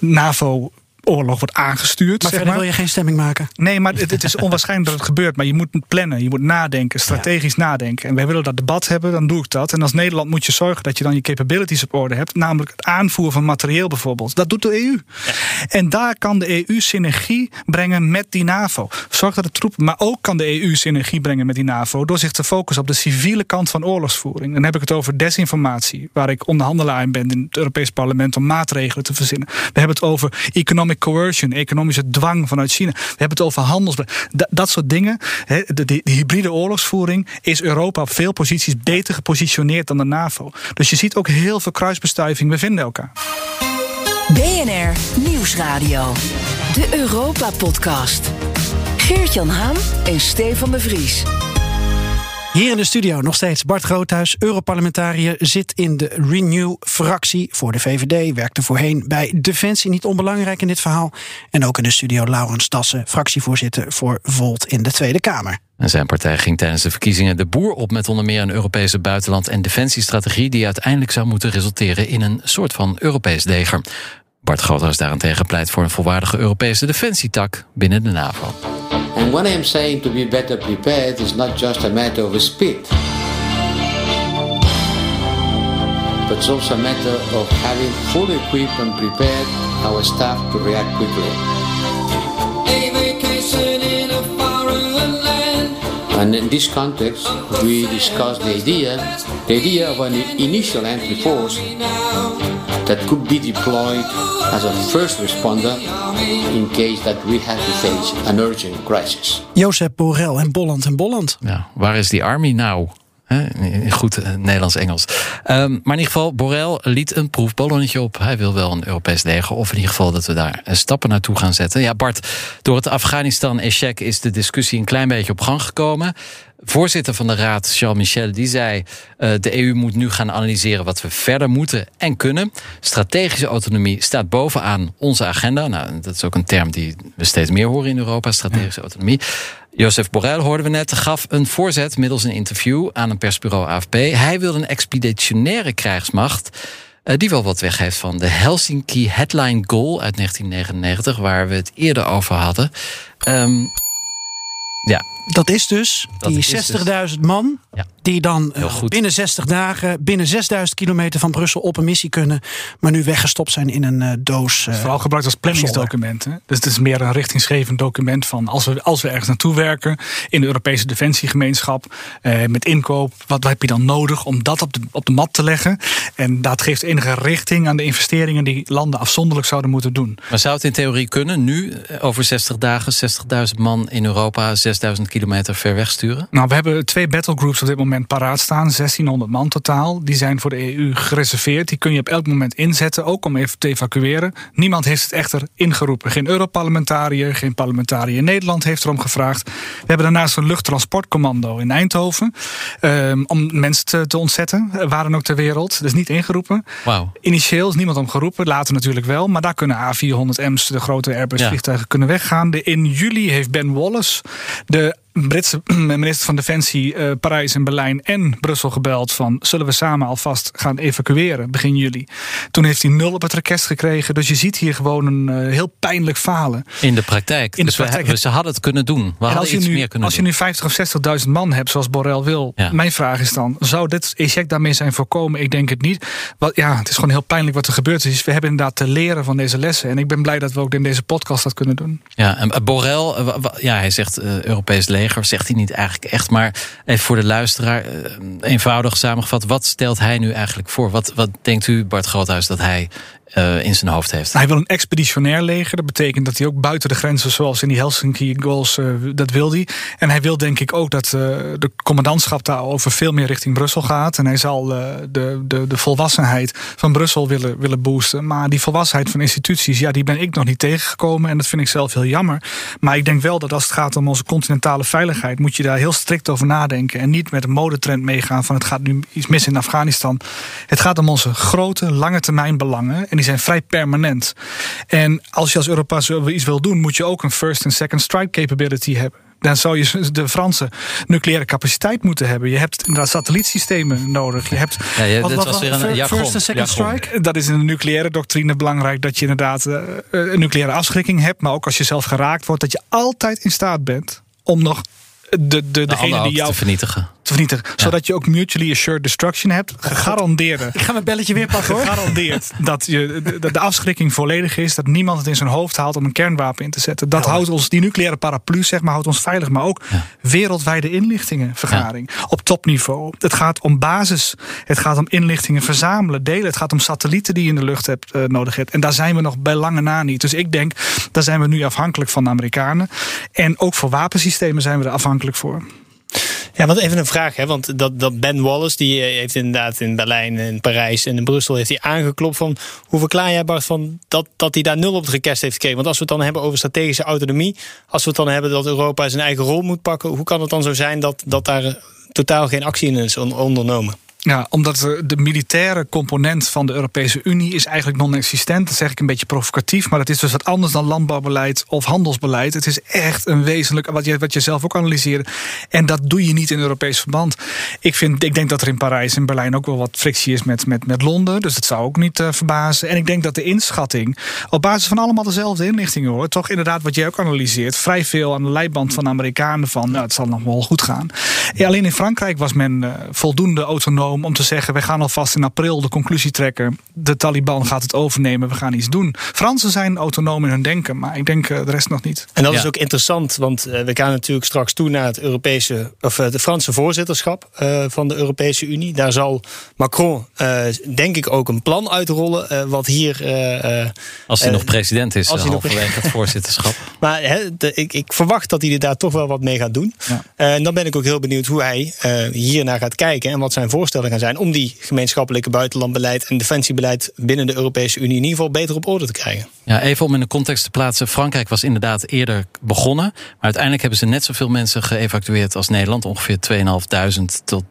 [SPEAKER 7] NAVO oorlog wordt aangestuurd.
[SPEAKER 1] Maar
[SPEAKER 7] zeg
[SPEAKER 1] verder wil je geen stemming maken?
[SPEAKER 7] Nee, maar het, het is onwaarschijnlijk dat het gebeurt. Maar je moet plannen, je moet nadenken, strategisch nadenken. En wij willen dat debat hebben, dan doe ik dat. En als Nederland moet je zorgen dat je dan je capabilities op orde hebt. Namelijk het aanvoeren van materieel bijvoorbeeld. Dat doet de EU. En daar kan de EU synergie brengen met die NAVO. Zorg dat het troepen, maar ook kan de EU synergie brengen met die NAVO. Door zich te focussen op de civiele kant van oorlogsvoering. Dan heb ik het over desinformatie. Waar ik onderhandelaar in ben in het Europees Parlement om maatregelen te verzinnen. We hebben het over economic coercion, economische dwang vanuit China. We hebben het over handels. Dat, soort dingen. De, de, de, hybride oorlogsvoering is Europa op veel posities beter gepositioneerd dan de NAVO. Dus je ziet ook heel veel kruisbestuiving. We vinden elkaar.
[SPEAKER 5] BNR Nieuwsradio. De Europa Podcast. Geert-Jan Haan en Stefan de Vries.
[SPEAKER 1] Hier in de studio nog steeds Bart Groothuis, Europarlementariër, zit in de Renew-fractie voor de VVD. Werkte voorheen bij Defensie, niet onbelangrijk in dit verhaal. En ook in de studio Laurens Tassen, fractievoorzitter voor Volt in de Tweede Kamer.
[SPEAKER 2] En zijn partij ging tijdens de verkiezingen de boer op met onder meer een Europese buitenland- en defensiestrategie die uiteindelijk zou moeten resulteren in een soort van Europees leger. Bart Groothuis daarentegen pleit voor een volwaardige Europese defensietak binnen de NAVO.
[SPEAKER 10] And when I'm saying to be better prepared, it's not just a matter of speed, but it's also a matter of having fully equipped and prepared our staff to react quickly.
[SPEAKER 11] A vacation in a foreign land.
[SPEAKER 10] And in this context, we discussed the idea, the idea of an initial entry force that could be deployed as a first responder in case that we have to face an urgent crisis.
[SPEAKER 1] Jozef Borrell en Bolland en Bolland.
[SPEAKER 2] Ja, waar is die army nou? Goed uh, Nederlands-Engels. Um, maar in ieder geval, Borrell liet een proefballonnetje op. Hij wil wel een Europees leger. Of in ieder geval dat we daar stappen naartoe gaan zetten. Ja, Bart, door het Afghanistan-echec is de discussie een klein beetje op gang gekomen. Voorzitter van de Raad, Charles Michel, die zei... Uh, de EU moet nu gaan analyseren wat we verder moeten en kunnen. Strategische autonomie staat bovenaan onze agenda. Nou, dat is ook een term die we steeds meer horen in Europa, strategische ja. autonomie. Jozef Borrell, hoorden we net, gaf een voorzet middels een interview aan een persbureau AFP. Hij wil een expeditionaire krijgsmacht uh, die wel wat weggeeft van de Helsinki Headline Goal uit 1999, waar we het eerder over hadden. Um, ja,
[SPEAKER 1] dat is dus
[SPEAKER 2] Dat
[SPEAKER 1] die
[SPEAKER 2] is dus-
[SPEAKER 1] 60.000 man.
[SPEAKER 2] Ja.
[SPEAKER 1] Die dan eh, binnen 60 dagen, binnen 6000 kilometer van Brussel op een missie kunnen. Maar nu weggestopt zijn in een eh, doos. eh,
[SPEAKER 7] Vooral gebruikt als planningsdocument. hè. Dus het is meer een richtingsgevend document van als we, als we ergens naartoe werken in de Europese defensiegemeenschap. Eh, met inkoop, wat heb je dan nodig om dat op de, op de mat te leggen? En dat geeft enige richting aan de investeringen die landen afzonderlijk zouden moeten doen.
[SPEAKER 2] Maar zou het in theorie kunnen, nu over 60 dagen, 60.000 man in Europa, 6000 kilometer ver weg sturen?
[SPEAKER 7] Nou, we hebben twee battlegroups op dit moment paraat staan. 1600 man totaal. Die zijn voor de EU gereserveerd. Die kun je op elk moment inzetten, ook om even te evacueren. Niemand heeft het echter ingeroepen. Geen Europarlementariër, geen parlementariër in Nederland heeft erom gevraagd. We hebben daarnaast een luchttransportcommando in Eindhoven. ehm, om mensen te, te ontzetten, eh, waar dan ook ter wereld. Dus niet ingeroepen.
[SPEAKER 2] Wauw.
[SPEAKER 7] Initieel is niemand om geroepen, later natuurlijk wel. Maar daar kunnen A400M's, de grote Airbus-vliegtuigen, kunnen weggaan. De, in juli heeft Ben Wallace, de Britse minister van Defensie, eh, Parijs en Berlijn en Brussel gebeld van zullen we samen alvast gaan evacueren begin juli. Toen heeft hij nul op het rekest gekregen. Dus je ziet hier gewoon een eh, heel pijnlijk falen.
[SPEAKER 2] In de praktijk.
[SPEAKER 7] In de
[SPEAKER 2] dus we
[SPEAKER 7] praktijk.
[SPEAKER 2] ze hadden het kunnen doen. We
[SPEAKER 7] En
[SPEAKER 2] hadden
[SPEAKER 7] als je,
[SPEAKER 2] iets
[SPEAKER 7] nu,
[SPEAKER 2] meer kunnen
[SPEAKER 7] als je
[SPEAKER 2] doen.
[SPEAKER 7] nu 50 of 60.000 man hebt, zoals Borrell wil,
[SPEAKER 2] Ja.
[SPEAKER 7] mijn vraag is dan: zou dit eject daarmee zijn voorkomen? Ik denk het niet. Wat, ja, het is gewoon heel pijnlijk wat er gebeurd is. We hebben inderdaad te leren van deze lessen. En ik ben blij dat we ook in deze podcast dat kunnen doen.
[SPEAKER 2] Ja, en Borrell, eh, wa- ja, hij zegt Europees leger, zegt hij niet eigenlijk echt. Maar even voor de luisteraar, eh, eenvoudig samengevat, wat stelt hij nu eigenlijk voor? Wat, wat denkt u, Bart Groothuis, dat hij eh, in zijn hoofd heeft?
[SPEAKER 7] Hij wil een expeditionair leger. Dat betekent dat hij ook buiten de grenzen, zoals in die Helsinki goals, eh, dat wil hij. En hij wil denk ik ook dat eh, de commandantschap daarover veel meer richting Brussel gaat. En hij zal de, de, de volwassenheid van Brussel willen, willen boosten. Maar die volwassenheid van instituties, ja, die ben ik nog niet tegengekomen. En dat vind ik zelf heel jammer. Maar ik denk wel dat als het gaat om onze continentale veiligheid, moet je daar heel strikt over nadenken. En niet met een modetrend meegaan van het gaat nu iets mis in Afghanistan. Het gaat om onze grote, lange termijn belangen. En die zijn vrij permanent. En als je als Europa zo iets wil doen, moet je ook een first en second strike capability hebben. dan zou je de Franse nucleaire capaciteit moeten hebben. Je hebt inderdaad satellietsystemen nodig. Je hebt,
[SPEAKER 2] Ja, ja,
[SPEAKER 1] Wat-
[SPEAKER 2] dit
[SPEAKER 1] wat-
[SPEAKER 2] was weer een jargon.
[SPEAKER 1] first en second
[SPEAKER 2] jargon.
[SPEAKER 1] strike?
[SPEAKER 7] dat is in de nucleaire doctrine belangrijk dat je inderdaad eh, een nucleaire afschrikking hebt. Maar ook als je zelf geraakt wordt, dat je altijd in staat bent om nog de, de,
[SPEAKER 2] De
[SPEAKER 7] degene die jou
[SPEAKER 2] te vernietigen.
[SPEAKER 7] te vernietigen. Zodat je ook mutually assured destruction hebt. Gegarandeerde.
[SPEAKER 1] Ik ga mijn belletje weer pakken hoor.
[SPEAKER 7] Gegarandeerd dat je, de, de afschrikking volledig is. Dat niemand het in zijn hoofd haalt om een kernwapen in te zetten. Dat houdt ons, die nucleaire paraplu zeg maar, houdt ons veilig. Maar ook wereldwijde inlichtingenvergaring. Op topniveau. Het gaat om basis. Het gaat om inlichtingen verzamelen, delen. Het gaat om satellieten die je in de lucht hebt, eh, nodig hebt. En daar zijn we nog bij lange na niet. Dus ik denk, daar zijn we nu afhankelijk van de Amerikanen. En ook voor wapensystemen zijn we er afhankelijk voor.
[SPEAKER 8] Ja, want even een vraag, hè? want dat, dat Ben Wallace, die eh, heeft inderdaad in Berlijn, in Parijs en in Brussel heeft hij aangeklopt van, hoe verklaar jij Bart van dat, dat hij daar nul op het rekest heeft gekregen? Want als we het dan hebben over strategische autonomie, als we het dan hebben dat Europa zijn eigen rol moet pakken, hoe kan het dan zo zijn dat, dat daar eh, totaal geen actie in is on- ondernomen?
[SPEAKER 7] Ja, omdat de, militaire component van de Europese Unie is eigenlijk non-existent. Dat zeg ik een beetje provocatief, maar het is dus wat anders dan landbouwbeleid of handelsbeleid. Het is echt een wezenlijk, wat je, wat je zelf ook analyseerde. En dat doe je niet in Europees verband. Ik, vind, ik denk dat er in Parijs en Berlijn ook wel wat frictie is met, met, met Londen. Dus dat zou ook niet eh, verbazen. En ik denk dat de inschatting, op basis van allemaal dezelfde inlichtingen hoor, toch inderdaad wat jij ook analyseert, vrij veel aan de leiband van Amerikanen van, nou, het zal nog wel goed gaan. Alleen in Frankrijk was men eh, voldoende autonoom om te zeggen: we gaan alvast in april de conclusie trekken. De Taliban gaat het overnemen, we gaan iets doen. Fransen zijn autonoom in hun denken, maar ik denk eh, de rest nog niet.
[SPEAKER 8] En dat
[SPEAKER 2] Ja.
[SPEAKER 8] is ook interessant, want eh, we gaan natuurlijk straks toe naar het Europese, of eh, de Franse voorzitterschap eh, van de Europese Unie. Daar zal Macron, eh, denk ik, ook een plan uitrollen. eh, wat hier. eh, eh,
[SPEAKER 2] Als hij nog president is,
[SPEAKER 8] als hij nog
[SPEAKER 2] halverwege het voorzitterschap.
[SPEAKER 8] Maar de- ik, ik verwacht dat hij er daar toch wel wat mee gaat doen.
[SPEAKER 7] Ja.
[SPEAKER 8] Eh, en dan ben ik ook heel benieuwd hoe hij eh hiernaar gaat kijken en wat zijn voorstellen gaan zijn om die gemeenschappelijke buitenlandbeleid en defensiebeleid binnen de Europese Unie in ieder geval beter op orde te krijgen.
[SPEAKER 2] Ja, even om in de context te plaatsen. Frankrijk was inderdaad eerder begonnen. Maar uiteindelijk hebben ze net zoveel mensen geëvacueerd als Nederland. Ongeveer 2.500 tot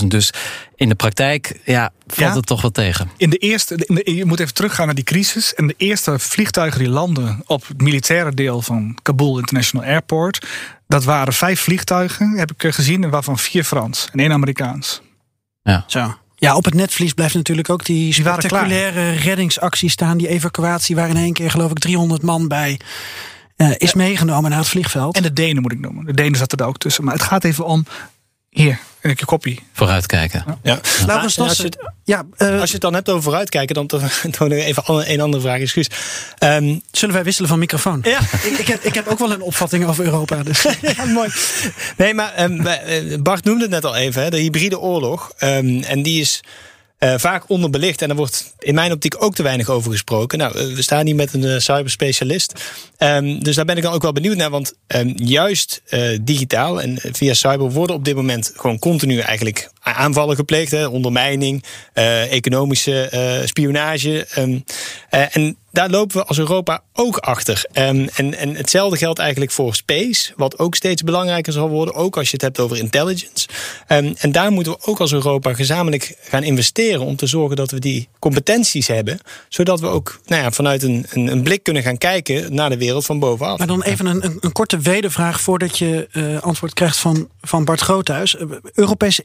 [SPEAKER 2] 3.000. Dus in de praktijk ja, valt
[SPEAKER 7] Ja.
[SPEAKER 2] het toch wel tegen.
[SPEAKER 7] In de eerste, in de- je moet even teruggaan naar die crisis. En de eerste vliegtuigen die landen op het militaire deel van Kabul International Airport. Dat waren vijf vliegtuigen, heb ik gezien, en waarvan vier Frans en één Amerikaans.
[SPEAKER 1] Zo. Ja, op het netvlies blijft natuurlijk ook die spectaculaire reddingsactie staan. Die evacuatie waar in één keer geloof ik 300 man bij eh, is meegenomen naar het vliegveld.
[SPEAKER 7] En de Denen moet ik noemen. De Denen zaten er ook tussen. Maar het gaat even om. Hier, een koppie.
[SPEAKER 2] Vooruitkijken.
[SPEAKER 8] Ja.
[SPEAKER 1] Laurens
[SPEAKER 8] Nou, en als, je,
[SPEAKER 1] ja, eh,
[SPEAKER 8] als je het dan hebt over vooruitkijken, dan, dan, even een andere vraag. Excuus. Ehm,
[SPEAKER 1] zullen wij wisselen van microfoon?
[SPEAKER 8] ja,
[SPEAKER 1] Ik, ik, heb, ik heb ook wel een opvatting over Europa. Dus.
[SPEAKER 8] Ja, mooi. Nee, maar ehm, eh, Bart noemde het net al even, hè, de hybride oorlog. Ehm, en die is eh, vaak onderbelicht. En daar wordt in mijn optiek ook te weinig over gesproken. Nou, eh, we staan hier met een eh, cyberspecialist. Ehm, dus daar ben ik dan ook wel benieuwd naar. Want ehm, juist digitaal en via cyber worden op dit moment gewoon continu eigenlijk aanvallen gepleegd. Hè, ondermijning, eh, economische eh, spionage. ehm, eh, en daar lopen we als Europa ook achter. Ehm, en, en hetzelfde geldt eigenlijk voor space, wat ook steeds belangrijker zal worden, ook als je het hebt over intelligence. Ehm, en daar moeten we ook als Europa gezamenlijk gaan investeren om te zorgen dat we die competenties hebben, zodat we ook nou ja, vanuit een, een, een blik kunnen gaan kijken naar de wereld van bovenaf.
[SPEAKER 1] Maar dan even een, een, een korte wedervraag voordat je antwoord krijgt van, van Bart Groothuis. Europese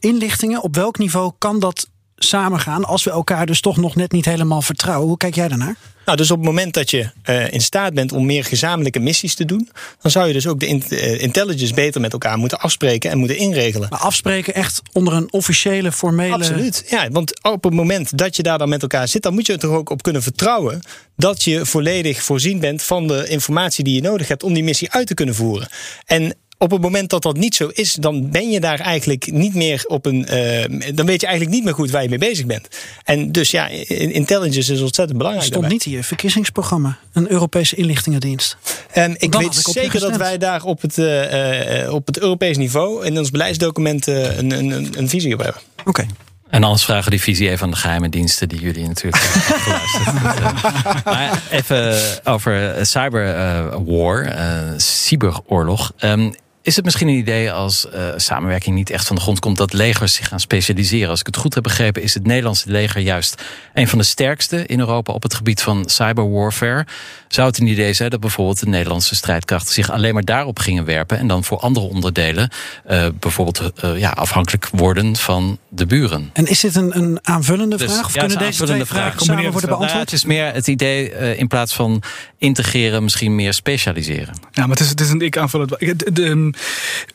[SPEAKER 1] op welk niveau kan dat samengaan als we elkaar dus toch nog net niet helemaal vertrouwen? Hoe kijk jij daarnaar?
[SPEAKER 8] Nou, dus op het moment dat je eh, in staat bent om meer gezamenlijke missies te doen, dan zou je dus ook de in- eh, intelligence beter met elkaar moeten afspreken en moeten inregelen.
[SPEAKER 1] Maar afspreken echt onder een officiële, formele...
[SPEAKER 8] Absoluut. Ja, want op het moment dat je daar dan met elkaar zit, dan moet je er toch ook op kunnen vertrouwen dat je volledig voorzien bent van de informatie die je nodig hebt om die missie uit te kunnen voeren. En op het moment dat dat niet zo is, dan ben je daar eigenlijk niet meer op een. eh, dan weet je eigenlijk niet meer goed waar je mee bezig bent. En dus ja, in- intelligence is ontzettend belangrijk.
[SPEAKER 1] stond
[SPEAKER 8] daarbij.
[SPEAKER 1] niet in je verkiezingsprogramma. Een Europese inlichtingendienst.
[SPEAKER 8] En ik weet
[SPEAKER 1] had ik je
[SPEAKER 8] zeker dat wij daar op het, eh, eh, op het Europees niveau in ons beleidsdocument een, een, een, een visie op hebben.
[SPEAKER 1] Oké.
[SPEAKER 2] En anders vragen we die visie even aan de geheime diensten die jullie natuurlijk hebben geluisterd. maar even over cyberwar, cyberoorlog. Ehm, Is het misschien een idee als uh, samenwerking niet echt van de grond komt dat legers zich gaan specialiseren? Als ik het goed heb begrepen, is het Nederlandse leger juist een van de sterkste in Europa op het gebied van cyberwarfare. Zou het een idee zijn dat bijvoorbeeld de Nederlandse strijdkrachten zich alleen maar daarop gingen werpen en dan voor andere onderdelen uh, bijvoorbeeld uh, ja, afhankelijk worden van de buren?
[SPEAKER 1] En is dit een, een aanvullende
[SPEAKER 2] Dus,
[SPEAKER 1] vraag? Of
[SPEAKER 2] ja,
[SPEAKER 1] kunnen
[SPEAKER 2] het is
[SPEAKER 1] deze twee vragen samen worden
[SPEAKER 2] Nou
[SPEAKER 1] beantwoord?
[SPEAKER 2] het is meer het idee uh, in plaats van integreren, misschien meer specialiseren.
[SPEAKER 7] Ja, maar het is, het is een ik aanvul het. de,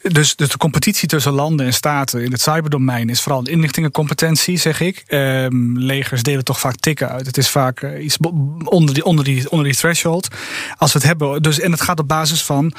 [SPEAKER 7] dus, dus de competitie tussen landen en staten in het cyberdomein is vooral een inlichtingencompetentie, zeg ik. Ehm, legers delen toch vaak tikken uit. Het is vaak uh, iets onder die, onder, die, onder die threshold. Als we het hebben, dus, en het gaat op basis van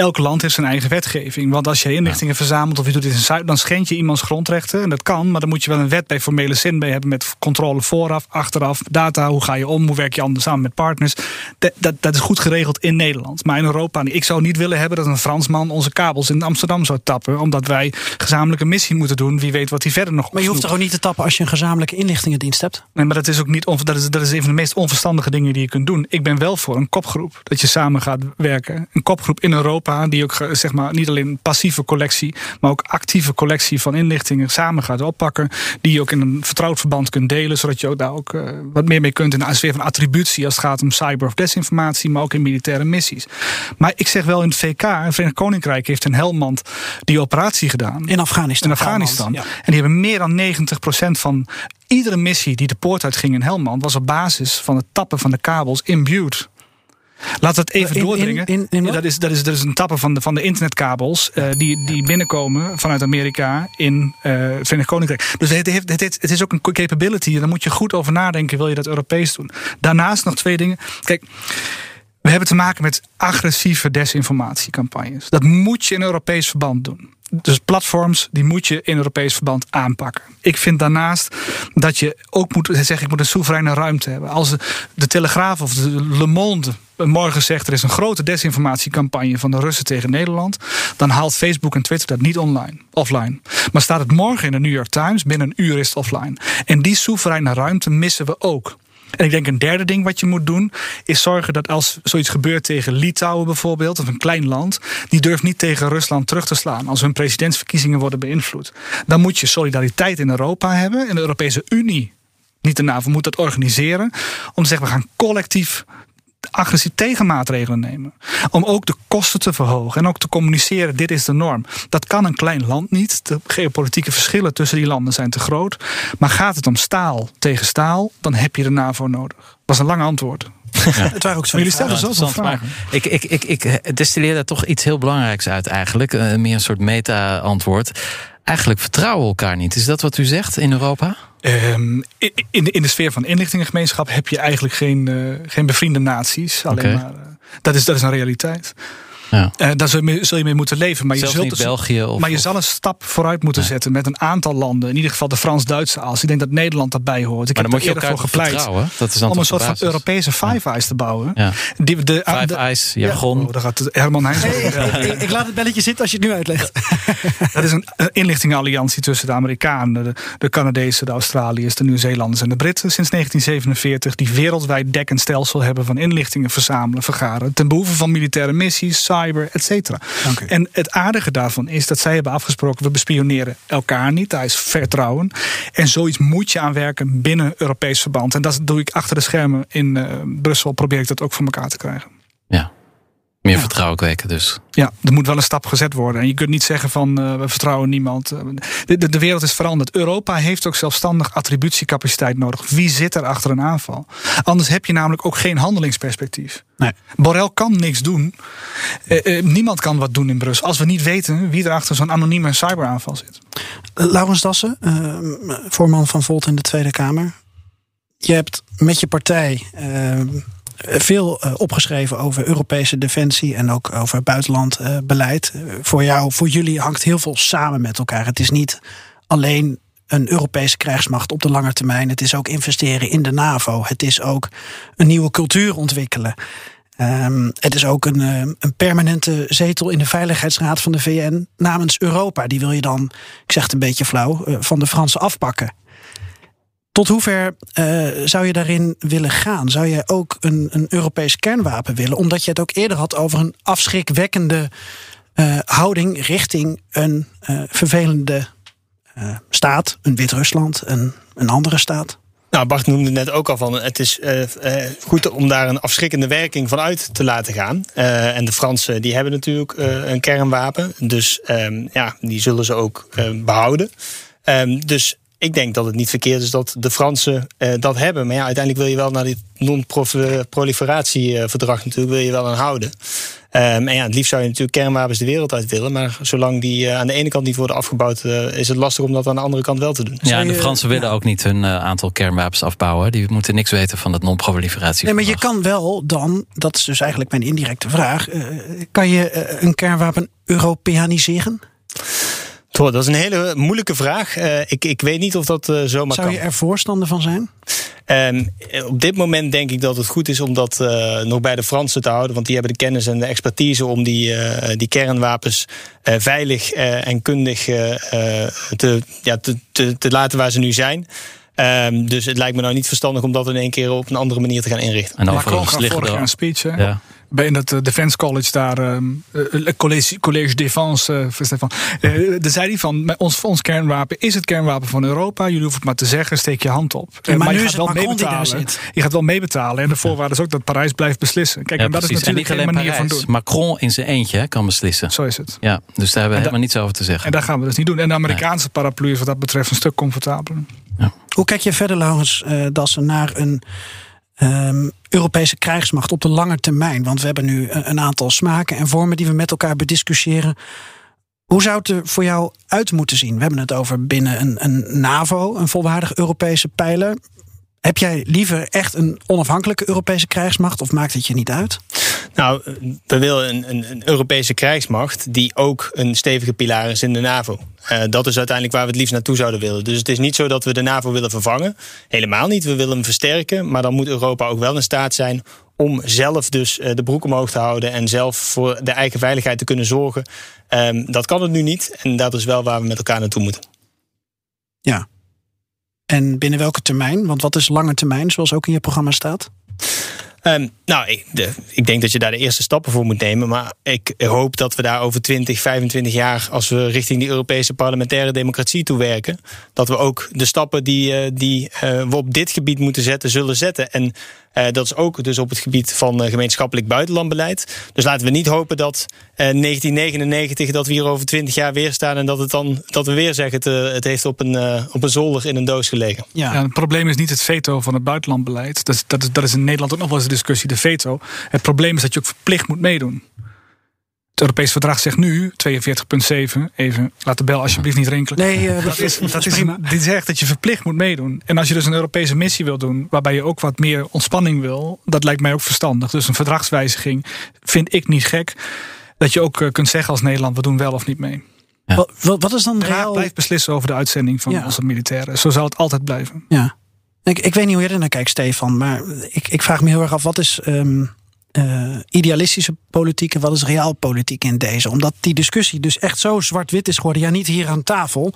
[SPEAKER 7] elk land heeft zijn eigen wetgeving. Want als je inlichtingen ja. verzamelt of je doet dit in Zuid, dan schend je iemands grondrechten. En dat kan, maar dan moet je wel een wet bij formele zin mee hebben met controle vooraf, achteraf, data. Hoe ga je om? Hoe werk je anders samen met partners? Dat, dat, dat is goed geregeld in Nederland. Maar in Europa, ik zou niet willen hebben dat een Fransman onze kabels in Amsterdam zou tappen. Omdat wij gezamenlijke missie moeten doen. Wie weet wat hij verder nog
[SPEAKER 1] Maar je hoeft toch ook niet te tappen als je een gezamenlijke inlichtingendienst hebt?
[SPEAKER 7] Nee, maar dat is ook niet dat is, dat is een van de meest onverstandige dingen die je kunt doen. Ik ben wel voor een kopgroep. Dat je samen gaat werken. Een kopgroep in Europa die ook zeg maar niet alleen passieve collectie, maar ook actieve collectie van inlichtingen samen gaat oppakken. Die je ook in een vertrouwd verband kunt delen, zodat je ook daar ook uh, wat meer mee kunt in de sfeer van attributie als het gaat om cyber of desinformatie, maar ook in militaire missies. Maar ik zeg wel in het VK, het Verenigd Koninkrijk heeft in Helmand die operatie gedaan.
[SPEAKER 1] In Afghanistan.
[SPEAKER 7] In Afghanistan.
[SPEAKER 1] Ja.
[SPEAKER 7] En die hebben meer dan 90% van iedere missie die de poort uitging in Helmand was op basis van het tappen van de kabels imbued. Laat het even
[SPEAKER 1] In- in-
[SPEAKER 7] doordringen.
[SPEAKER 1] in- in wat?
[SPEAKER 7] dat, is, dat, is, dat is een tappen van de, van de internetkabels uh, die, die binnenkomen vanuit Amerika in uh, het Verenigd Koninkrijk. Dus het, heeft, het, het is ook een capability. Daar moet je goed over nadenken, wil je dat Europees doen. Daarnaast nog twee dingen. Kijk. We hebben te maken met agressieve desinformatiecampagnes. Dat moet je in Europees verband doen. Dus platforms, die moet je in Europees verband aanpakken. Ik vind daarnaast dat je ook moet zeggen, ik moet een soevereine ruimte hebben. Als de, de Telegraaf of de Le Monde morgen zegt er is een grote desinformatiecampagne van de Russen tegen Nederland, dan haalt Facebook en Twitter dat niet online, offline. Maar staat het morgen in de New York Times, binnen een uur is het offline. En die soevereine ruimte missen we ook. En ik denk een derde ding wat je moet doen, is zorgen dat als zoiets gebeurt tegen Litouwen bijvoorbeeld, of een klein land, die durft niet tegen Rusland terug te slaan als hun presidentsverkiezingen worden beïnvloed. Dan moet je solidariteit in Europa hebben en de Europese Unie, niet de NAVO, moet dat organiseren om te zeggen we gaan collectief agressief tegenmaatregelen nemen. Om ook de kosten te verhogen en ook te communiceren, dit is de norm. Dat kan een klein land niet. De geopolitieke verschillen tussen die landen zijn te groot. Maar gaat het om staal tegen staal, dan heb je de NAVO nodig. Dat was een lang antwoord.
[SPEAKER 1] Het waren ook twee
[SPEAKER 7] Jullie stellen zoveel
[SPEAKER 2] interessant,
[SPEAKER 7] vragen.
[SPEAKER 2] Ik, ik, ik, ik destilleer daar toch iets heel belangrijks uit eigenlijk. Eh, meer een soort meta-antwoord. Eigenlijk vertrouwen we elkaar niet. Is dat wat u zegt in Europa?
[SPEAKER 7] Um, in, in, de, in de sfeer van inlichtingengemeenschap heb je eigenlijk geen, uh, geen bevriende naties. Alleen maar, uh, dat, is, dat is een realiteit.
[SPEAKER 2] Ja.
[SPEAKER 7] Uh, daar zul je, mee, zul je mee moeten leven. Maar je, zult dus-
[SPEAKER 2] België of-
[SPEAKER 7] maar je zal een stap vooruit moeten zetten met een aantal landen. In ieder geval de Frans-Duitse as. Ik denk dat Nederland daarbij hoort. Ik
[SPEAKER 2] Maar dan
[SPEAKER 7] heb
[SPEAKER 2] moet
[SPEAKER 7] er
[SPEAKER 2] je
[SPEAKER 7] eerder
[SPEAKER 2] elkaar
[SPEAKER 7] voor
[SPEAKER 2] toch
[SPEAKER 7] gepleit.
[SPEAKER 2] Dat is dan
[SPEAKER 7] om een soort van? Europese Five Eyes te bouwen.
[SPEAKER 2] Ja.
[SPEAKER 7] Die, de,
[SPEAKER 2] Five
[SPEAKER 7] de-
[SPEAKER 2] Eyes, jargon.
[SPEAKER 7] Oh, daar gaat Herman Heijns
[SPEAKER 1] Hey, ik, ik- ik laat het belletje zitten als je het nu uitlegt.
[SPEAKER 7] Dat is een eh, inlichtingenalliantie tussen de Amerikanen, de, de Canadezen, de Australiërs, de Nieuw-Zeelanders en de Britten sinds 1947. Die wereldwijd dekkend stelsel hebben van inlichtingen verzamelen, vergaren. Ten behoeve van militaire missies, cyber, et cetera. En het aardige daarvan is dat zij hebben afgesproken: we bespioneren elkaar niet. Daar is vertrouwen. En zoiets moet je aanwerken binnen Europees verband. En dat doe ik achter de schermen in eh, Brussel. Probeer ik dat ook voor elkaar te krijgen.
[SPEAKER 2] Ja. Meer
[SPEAKER 7] Ja.
[SPEAKER 2] vertrouwen kweken dus.
[SPEAKER 7] Ja, er moet wel een stap gezet worden. En je kunt niet zeggen van eh, we vertrouwen niemand. Eh, De, de, de wereld is veranderd. Europa heeft ook zelfstandig attributiecapaciteit nodig. Wie zit er achter een aanval? Anders heb je namelijk ook geen handelingsperspectief.
[SPEAKER 1] Nee.
[SPEAKER 7] Borrell kan niks doen. Eh, eh, niemand kan wat doen in Brussel. Als we niet weten wie er achter zo'n anonieme cyberaanval zit.
[SPEAKER 1] Uh, Laurens Dassen, uh, voorman van Volt in de Tweede Kamer. Je hebt met je partij uh, veel uh, opgeschreven over Europese defensie en ook over buitenlandbeleid. Uh, voor jou, voor jullie hangt heel veel samen met elkaar. Het is niet alleen een Europese krijgsmacht op de lange termijn. Het is ook investeren in de NAVO. Het is ook een nieuwe cultuur ontwikkelen. Um, het is ook een, een, permanente zetel in de Veiligheidsraad van de VN namens Europa. Die wil je dan, ik zeg het een beetje flauw, van de Fransen afpakken. Tot hoever uh, zou je daarin willen gaan? Zou je ook een, een Europees kernwapen willen? Omdat je het ook eerder had over een afschrikwekkende eh, houding richting een eh, vervelende staat, een Wit-Rusland, een, een andere staat?
[SPEAKER 8] Nou, Bart noemde net ook al van het is goed om daar een afschrikkende werking van uit te laten gaan. En de Fransen die hebben natuurlijk een kernwapen. Dus ehm, ja, die zullen ze ook eh, behouden. Ehm, dus ik denk dat het niet verkeerd is dat de Fransen eh, dat hebben. Maar ja, uiteindelijk wil je wel naar dit non-proliferatieverdrag natuurlijk wil je wel aan houden. Ehm, en ja, het liefst zou je natuurlijk kernwapens de wereld uit willen. Maar zolang die eh, aan de ene kant niet worden afgebouwd, eh, is het lastig om dat aan de andere kant wel te doen.
[SPEAKER 2] Ja, en de Fransen willen ook niet hun aantal kernwapens afbouwen. Die moeten niks weten van het non-proliferatie.
[SPEAKER 1] Nee, maar je kan wel dan, dat is dus eigenlijk mijn indirecte vraag, eh, kan je een kernwapen Europeaniseren?
[SPEAKER 8] Toch, dat is een hele moeilijke vraag. Eh, ik, ik weet niet of dat eh, zomaar
[SPEAKER 1] Zou
[SPEAKER 8] kan.
[SPEAKER 1] je er voorstander van zijn?
[SPEAKER 8] Ehm, op dit moment denk ik dat het goed is om dat eh, nog bij de Fransen te houden. Want die hebben de kennis en de expertise om die, eh, die kernwapens eh, veilig eh, en kundig te, ja, te, te, te laten waar ze nu zijn. Ehm, dus het lijkt me nou niet verstandig om dat in één keer op een andere manier te gaan inrichten.
[SPEAKER 2] En
[SPEAKER 7] Macron
[SPEAKER 2] overigens
[SPEAKER 7] gaf
[SPEAKER 2] liggen
[SPEAKER 7] vorig jaar
[SPEAKER 2] er...
[SPEAKER 7] een speech. Hè?
[SPEAKER 2] Ja.
[SPEAKER 7] Bij in het eh, Defense College daar, ehm, eh, college, college Défense, eh. Eh, daar zei hij van, ons, ons kernwapen is het kernwapen van Europa. Jullie hoeven het maar te zeggen, steek je hand op.
[SPEAKER 1] Maar nu
[SPEAKER 7] je
[SPEAKER 1] is
[SPEAKER 7] gaat
[SPEAKER 1] het
[SPEAKER 7] wel
[SPEAKER 1] daar
[SPEAKER 7] meebetalen. Je gaat wel meebetalen. En de voorwaarde is ook dat Parijs blijft beslissen. Kijk,
[SPEAKER 2] Ja,
[SPEAKER 7] en dat is.
[SPEAKER 2] En
[SPEAKER 7] natuurlijk geen
[SPEAKER 2] alleen
[SPEAKER 7] manier van doen.
[SPEAKER 2] Macron in zijn eentje kan beslissen.
[SPEAKER 7] Zo is het.
[SPEAKER 2] Ja, dus daar hebben we helemaal niets over te zeggen.
[SPEAKER 7] En dat gaan we dus niet doen. En de Amerikaanse paraplu is wat dat betreft een stuk comfortabeler.
[SPEAKER 1] Hoe kijk je verder, Laurens eh Dassen, naar een ehm, Europese krijgsmacht op de lange termijn? Want we hebben nu een, aantal smaken en vormen die we met elkaar bediscussiëren. Hoe zou het er voor jou uit moeten zien? We hebben het over binnen een, een NAVO, een volwaardig Europese pijler. Heb jij liever echt een onafhankelijke Europese krijgsmacht of maakt het je niet uit?
[SPEAKER 8] Nou, we willen een, een, een Europese krijgsmacht die ook een stevige pilaar is in de NAVO. Eh, dat is uiteindelijk waar we het liefst naartoe zouden willen. Dus het is niet zo dat we de NAVO willen vervangen. Helemaal niet. We willen hem versterken. Maar dan moet Europa ook wel in staat zijn om zelf dus eh, de broek omhoog te houden en zelf voor de eigen veiligheid te kunnen zorgen. Ehm, dat kan het nu niet. En dat is wel waar we met elkaar naartoe moeten.
[SPEAKER 1] Ja. En binnen welke termijn? Want wat is lange termijn, zoals ook in je programma staat?
[SPEAKER 8] Ehm, nou, ik, de- ik denk dat je daar de eerste stappen voor moet nemen. Maar ik hoop dat we daar over 20, 25 jaar, als we richting die Europese parlementaire democratie toe werken, dat we ook de stappen die, eh, die eh, we op dit gebied moeten zetten, zullen zetten. En dat is ook dus op het gebied van eh, gemeenschappelijk buitenlandbeleid. Dus laten we niet hopen dat eh, 1999, dat we hier over 20 jaar weer staan en dat, het dan, dat we weer zeggen, het, eh, het heeft op een, eh, op een zolder in een doos gelegen.
[SPEAKER 1] Ja.
[SPEAKER 7] Ja, het probleem is niet het veto van het buitenlandbeleid. Dat is, dat, is, dat is in Nederland ook nog wel eens een discussie, de veto. Het probleem is dat je ook verplicht moet meedoen. Het Europees Verdrag zegt nu, 42.7, even, laat de bel alsjeblieft niet rinkelen.
[SPEAKER 1] Nee, eh,
[SPEAKER 7] dat is, dat is
[SPEAKER 1] prima.
[SPEAKER 7] die zegt dat je verplicht moet meedoen. En als je dus een Europese missie wil doen, waarbij je ook wat meer ontspanning wil, dat lijkt mij ook verstandig. Dus een verdragswijziging vind ik niet gek. Dat je ook eh, kunt zeggen als Nederland, we doen wel of niet mee.
[SPEAKER 1] Wat, wat, wat is dan
[SPEAKER 7] De blijft beslissen over de uitzending van
[SPEAKER 1] Ja.
[SPEAKER 7] onze militairen. Zo zal het altijd blijven.
[SPEAKER 1] Ja. Ik, ik weet niet hoe jij er naar kijkt, Stefan. Maar ik, ik vraag me heel erg af, wat is ehm, eh, idealistische politiek en wat is realpolitiek in deze? Omdat die discussie dus echt zo zwart-wit is geworden. Ja, niet hier aan tafel,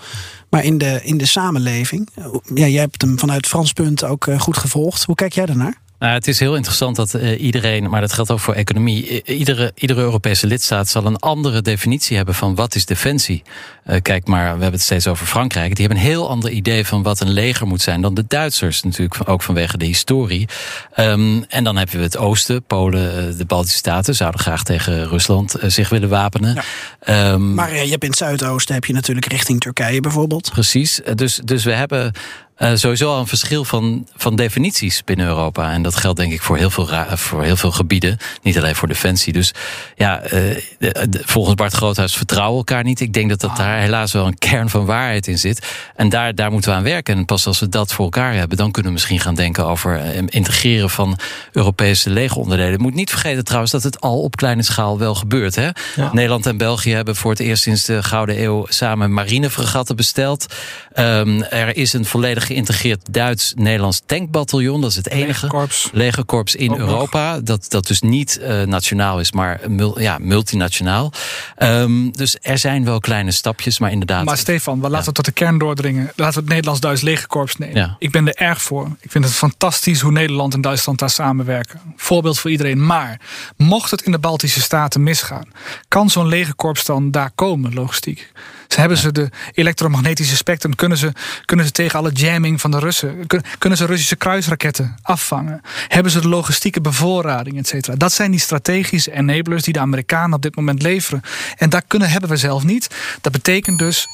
[SPEAKER 1] maar in de, in de samenleving. Ja, jij hebt hem vanuit Frans punt ook eh, goed gevolgd. Hoe kijk jij daarnaar?
[SPEAKER 2] Nou, het is heel interessant dat eh, iedereen, maar dat geldt ook voor economie, iedere, iedere Europese lidstaat zal een andere definitie hebben van wat is defensie. Eh, kijk maar, we hebben het steeds over Frankrijk. Die hebben een heel ander idee van wat een leger moet zijn dan de Duitsers, natuurlijk ook vanwege de historie. Ehm, en dan hebben we het oosten, Polen, de Baltische Staten zouden graag tegen Rusland zich willen wapenen. Ehm,
[SPEAKER 1] Maar je hebt in het Zuidoosten heb je natuurlijk richting Turkije bijvoorbeeld.
[SPEAKER 2] Precies. Dus, dus we hebben eh, sowieso al een verschil van, van definities binnen Europa. En dat geldt denk ik voor heel veel, voor heel veel gebieden. Niet alleen voor defensie. Dus ja, eh, de- de- volgens Bart Groothuis vertrouwen elkaar niet. Ik denk dat dat daar helaas wel een kern van waarheid in zit. En daar, daar moeten we aan werken. En pas als we dat voor elkaar hebben, dan kunnen we misschien gaan denken over eh, integreren van Europese legeronderdelen. Moet niet vergeten trouwens dat het al op kleine schaal wel gebeurt. Hè? Nederland en België hebben voor het eerst sinds de Gouden Eeuw samen marinefregatten besteld. Ehm, er is een volledig geïntegreerd Duits-Nederlands tankbataljon. Dat is het enige
[SPEAKER 7] Legerkorps.
[SPEAKER 2] legerkorps in
[SPEAKER 7] Ook nog.
[SPEAKER 2] Europa. Dat, dat dus niet eh, nationaal is, maar mul- ja, multinationaal. Ehm, dus er zijn wel kleine stapjes, maar inderdaad.
[SPEAKER 7] Maar Stefan, we laten we tot de kern doordringen. Laten we het Nederlands-Duits legerkorps nemen.
[SPEAKER 2] Ja.
[SPEAKER 7] Ik ben er erg voor. Ik vind het fantastisch hoe Nederland en Duitsland daar samenwerken. Voorbeeld voor iedereen. Maar mocht het in de Baltische Staten misgaan, kan zo'n legerkorps dan daar komen, logistiek? Ze hebben ze de elektromagnetische spectrum, kunnen ze, kunnen ze tegen alle jamming van de Russen, kun- kunnen ze Russische kruisraketten afvangen? Hebben ze de logistieke bevoorrading, et cetera? Dat zijn die strategische enablers die de Amerikanen op dit moment leveren. En daar kunnen hebben we zelf niet. Dat betekent dus